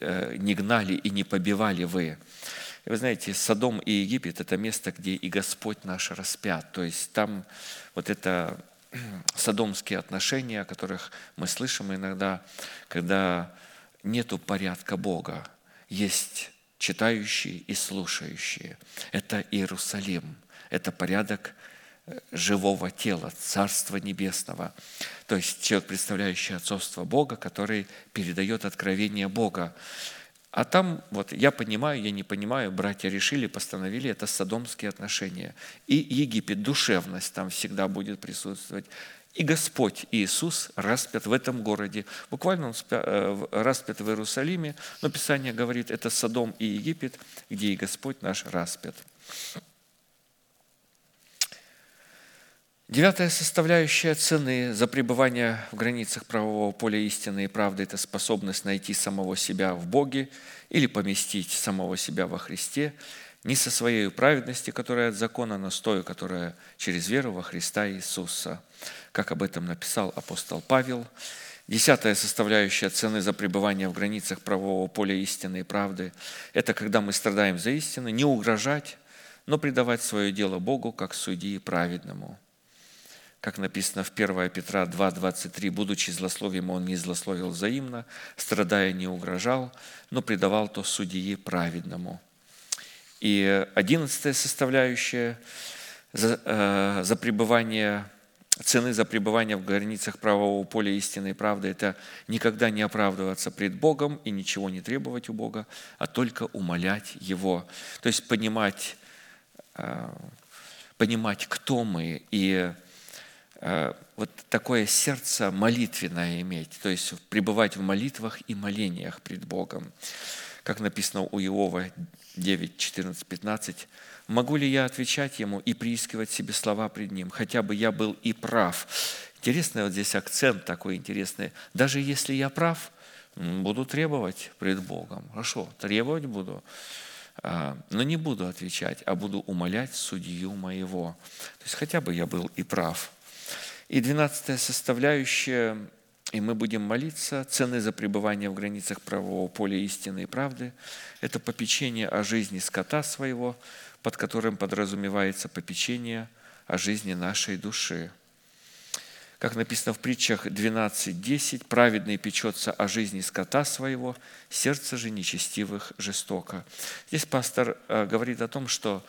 Э, не гнали и не побивали вы. И вы знаете, Содом и Египет – это место, где и Господь наш распят. То есть там вот это содомские отношения, о которых мы слышим иногда, когда нету порядка Бога, есть читающие и слушающие. Это Иерусалим, это порядок живого тела, Царства Небесного. То есть человек, представляющий отцовство Бога, который передает откровение Бога. А там, вот я понимаю, я не понимаю, братья решили, постановили, это садомские отношения. И Египет, душевность там всегда будет присутствовать. И Господь Иисус распят в этом городе. Буквально он э, распят в Иерусалиме, но Писание говорит, это Содом и Египет, где и Господь наш распят. Девятая составляющая цены за пребывание в границах правового поля истины и правды – это способность найти самого себя в Боге или поместить самого себя во Христе, не со своей праведности, которая от закона, но с той, которая через веру во Христа Иисуса. Как об этом написал апостол Павел. Десятая составляющая цены за пребывание в границах правового поля истины и правды – это когда мы страдаем за истину, не угрожать, но предавать свое дело Богу как судьи праведному – как написано в 1 Петра 2,23, «Будучи злословием, он не злословил взаимно, страдая не угрожал, но предавал то судьи праведному». И одиннадцатая составляющая за, э, за пребывание, цены за пребывание в границах правового поля истины и правды – это никогда не оправдываться пред Богом и ничего не требовать у Бога, а только умолять Его. То есть понимать, э, понимать кто мы и Э, вот такое сердце молитвенное иметь, то есть пребывать в молитвах и молениях пред Богом. Как написано у Иова 9, 14, 15. «Могу ли я отвечать ему и приискивать себе слова пред ним, хотя бы я был и прав?» Интересный вот здесь акцент такой интересный. Даже если я прав, буду требовать пред Богом. Хорошо, требовать буду, а, но не буду отвечать, а буду умолять судью моего. То есть хотя бы я был и прав – и двенадцатая составляющая, и мы будем молиться, цены за пребывание в границах правового поля истины и правды – это попечение о жизни скота своего, под которым подразумевается попечение о жизни нашей души. Как написано в притчах 12.10, праведный печется о жизни скота своего, сердце же нечестивых жестоко. Здесь пастор э, говорит о том, что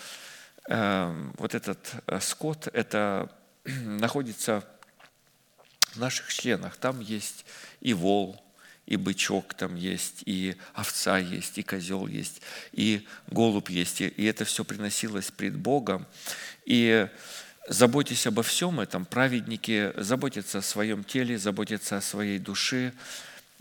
э, вот этот э, скот, это находится в наших членах. Там есть и вол, и бычок там есть, и овца есть, и козел есть, и голубь есть. И это все приносилось пред Богом. И заботьтесь обо всем этом. Праведники заботятся о своем теле, заботятся о своей душе,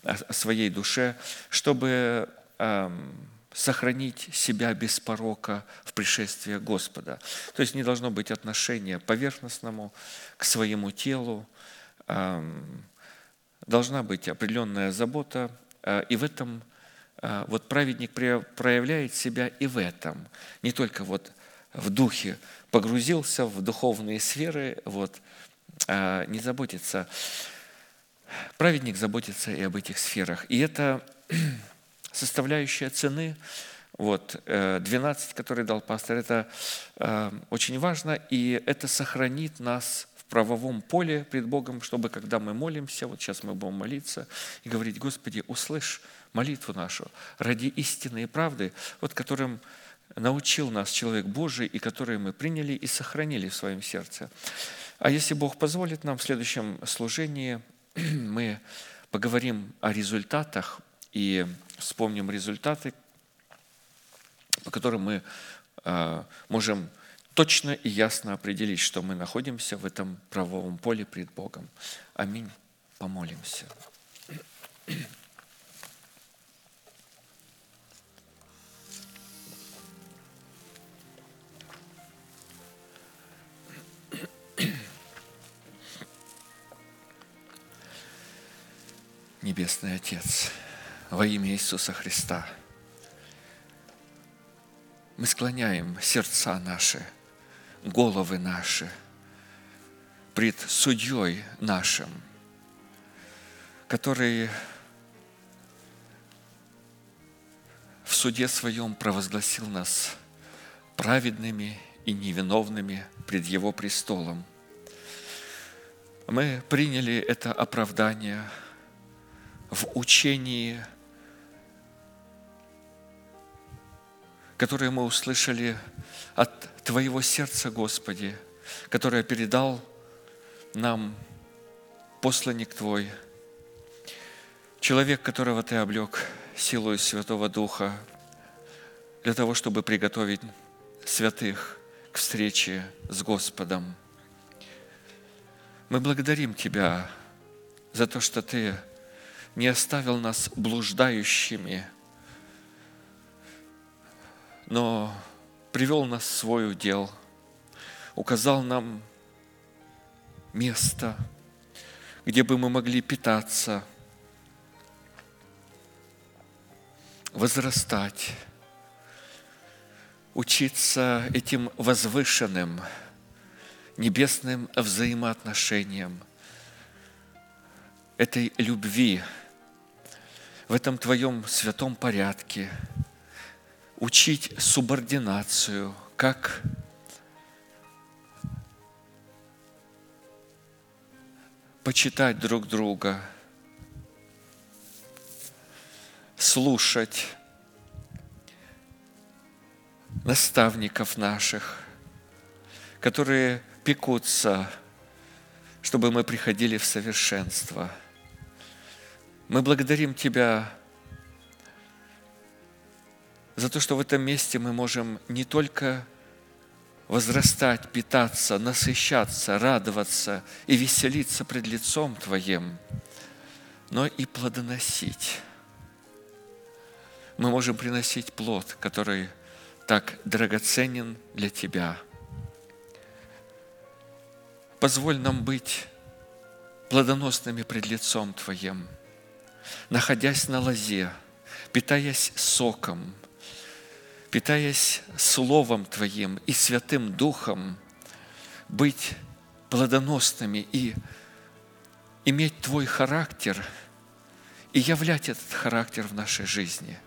о своей душе, чтобы эм, сохранить себя без порока в пришествии Господа. То есть не должно быть отношения поверхностному к своему телу, должна быть определенная забота, э, и в этом э, вот праведник проявляет себя и в этом, не только вот в духе погрузился в духовные сферы, вот, а не заботится. Праведник заботится и об этих сферах. И это составляющая цены, вот, 12, э, который дал пастор, это э, очень важно, и это сохранит нас правовом поле пред Богом, чтобы, когда мы молимся, вот сейчас мы будем молиться и говорить, Господи, услышь молитву нашу ради истины и правды, вот которым научил нас человек Божий, и которые мы приняли и сохранили в своем сердце. А если Бог позволит нам в следующем служении, мы поговорим о результатах и вспомним результаты, по которым мы а, можем точно и ясно определить, что мы находимся в этом правовом поле пред Богом. Аминь. Помолимся. Небесный Отец, во имя Иисуса Христа, мы склоняем сердца наши, головы наши пред судьей нашим, который в суде своем провозгласил нас праведными и невиновными пред Его престолом. Мы приняли это оправдание – в учении, которое мы услышали от Твоего сердца, Господи, которое передал нам посланник Твой, человек, которого Ты облег силой Святого Духа для того, чтобы приготовить святых к встрече с Господом. Мы благодарим Тебя за то, что Ты не оставил нас блуждающими, но привел нас в свой удел, указал нам место, где бы мы могли питаться, возрастать, учиться этим возвышенным, небесным взаимоотношениям, этой любви – в этом Твоем святом порядке, учить субординацию, как почитать друг друга, слушать наставников наших, которые пекутся, чтобы мы приходили в совершенство – мы благодарим Тебя за то, что в этом месте мы можем не только возрастать, питаться, насыщаться, радоваться и веселиться пред лицом Твоим, но и плодоносить. Мы можем приносить плод, который так драгоценен для Тебя. Позволь нам быть плодоносными пред лицом Твоим – находясь на лозе, питаясь соком, питаясь Словом Твоим и Святым Духом, быть плодоносными и иметь Твой характер и являть этот характер в нашей жизни.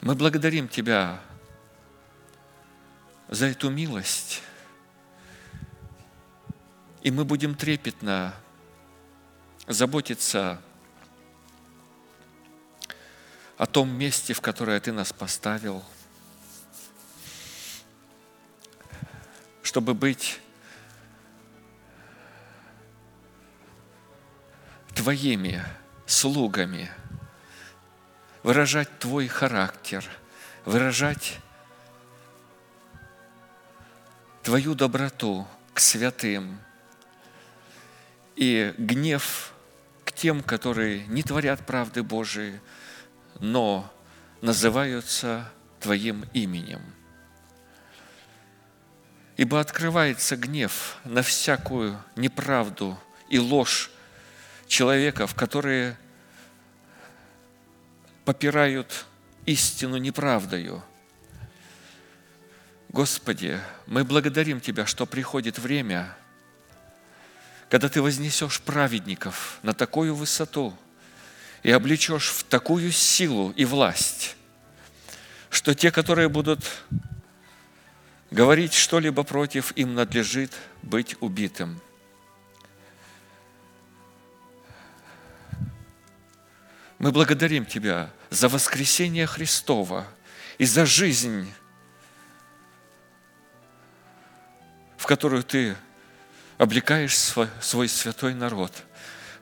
Мы благодарим Тебя за эту милость, И мы будем трепетно заботиться о том месте, в которое Ты нас поставил, чтобы быть Твоими слугами, выражать Твой характер, выражать Твою доброту к святым и гнев к тем, которые не творят правды Божией, но называются Твоим именем. Ибо открывается гнев на всякую неправду и ложь человеков, которые попирают истину неправдою. Господи, мы благодарим Тебя, что приходит время, когда Ты вознесешь праведников на такую высоту и облечешь в такую силу и власть, что те, которые будут говорить что-либо против, им надлежит быть убитым – Мы благодарим Тебя за воскресение Христова и за жизнь, в которую Ты облекаешь свой, святой народ.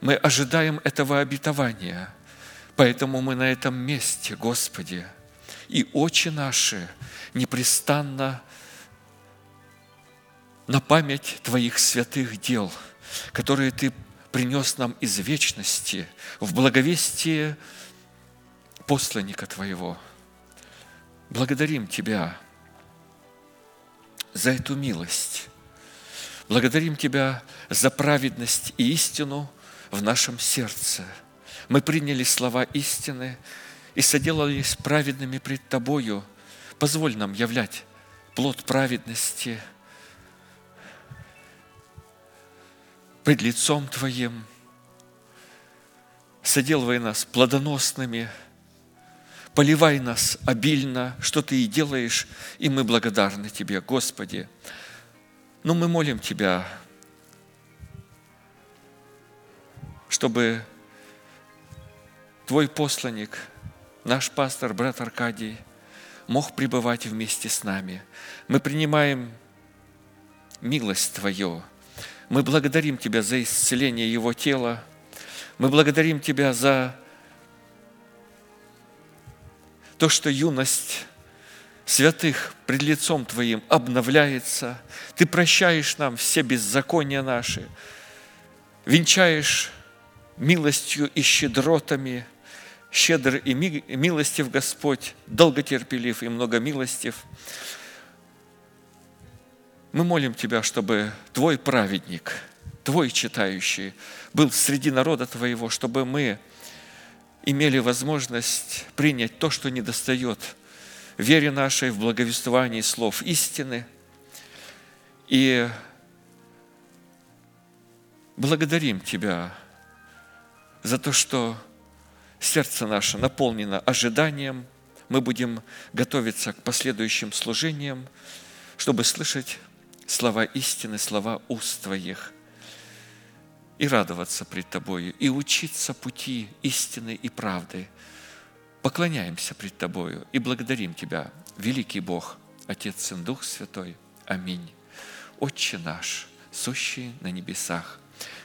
Мы ожидаем этого обетования, поэтому мы на этом месте, Господи, и очи наши непрестанно на память Твоих святых дел, которые Ты принес нам из вечности в благовестие посланника Твоего. Благодарим Тебя за эту милость. Благодарим Тебя за праведность и истину в нашем сердце. Мы приняли слова истины и соделались праведными пред Тобою. Позволь нам являть плод праведности – пред лицом Твоим, соделывай нас плодоносными, поливай нас обильно, что Ты и делаешь, и мы благодарны Тебе, Господи. Но мы молим Тебя, чтобы Твой посланник, наш пастор, брат Аркадий, мог пребывать вместе с нами. Мы принимаем милость Твою – мы благодарим Тебя за исцеление Его тела. Мы благодарим Тебя за то, что юность святых пред лицом Твоим обновляется. Ты прощаешь нам все беззакония наши, венчаешь милостью и щедротами, щедр и милостив Господь, долготерпелив и многомилостив. Мы молим Тебя, чтобы Твой праведник, Твой читающий был среди народа Твоего, чтобы мы имели возможность принять то, что недостает вере нашей в благовествовании слов истины. И благодарим Тебя за то, что сердце наше наполнено ожиданием, мы будем готовиться к последующим служениям, чтобы слышать слова истины, слова уст Твоих, и радоваться пред Тобою, и учиться пути истины и правды. Поклоняемся пред Тобою и благодарим Тебя, великий Бог, Отец, Сын, Дух Святой. Аминь. Отче наш, сущий на небесах,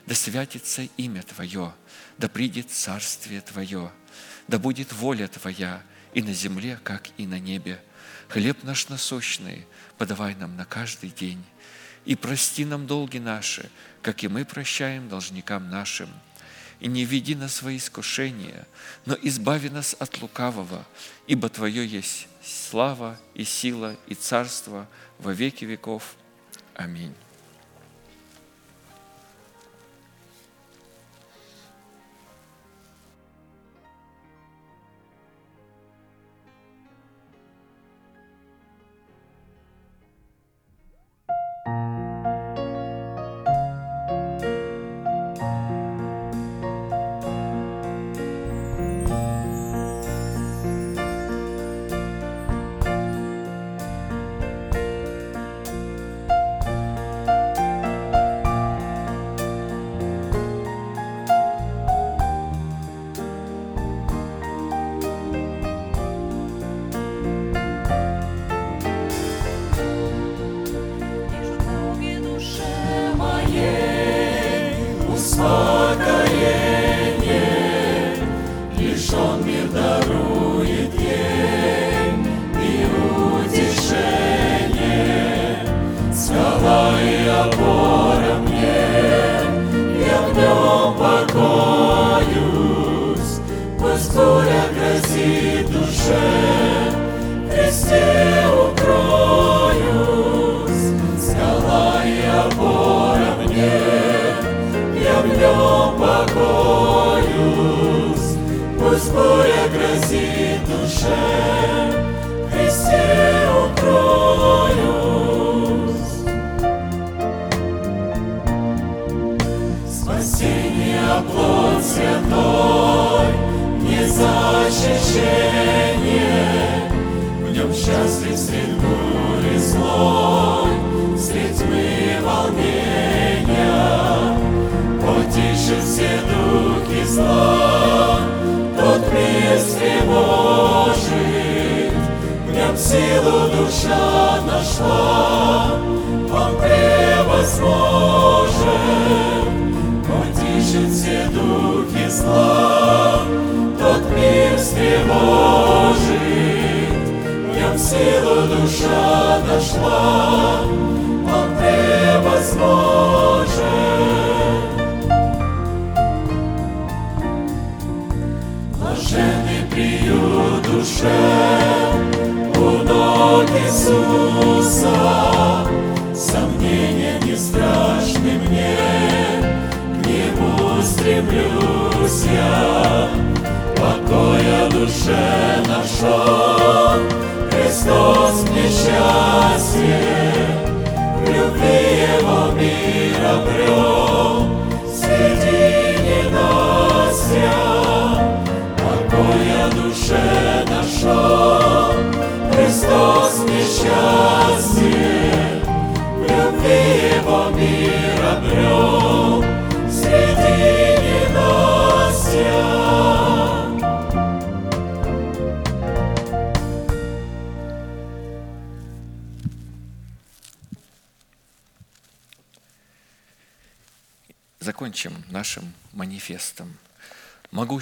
да святится имя Твое, да придет Царствие Твое, да будет воля Твоя и на земле, как и на небе. Хлеб наш насущный подавай нам на каждый день и прости нам долги наши, как и мы прощаем должникам нашим. И не веди нас в свои искушения, но избави нас от лукавого, ибо Твое есть слава и сила и царство во веки веков. Аминь.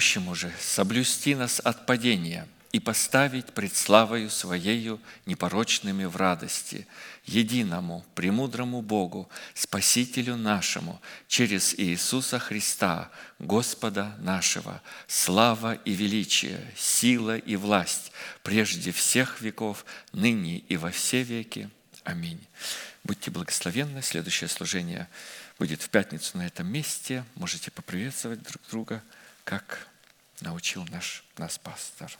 могущему же соблюсти нас от падения и поставить пред славою Своею непорочными в радости, единому, премудрому Богу, Спасителю нашему, через Иисуса Христа, Господа нашего, слава и величие, сила и власть, прежде всех веков, ныне и во все веки. Аминь. Будьте благословенны. Следующее служение будет в пятницу на этом месте. Можете поприветствовать друг друга, как научил наш, нас пастор.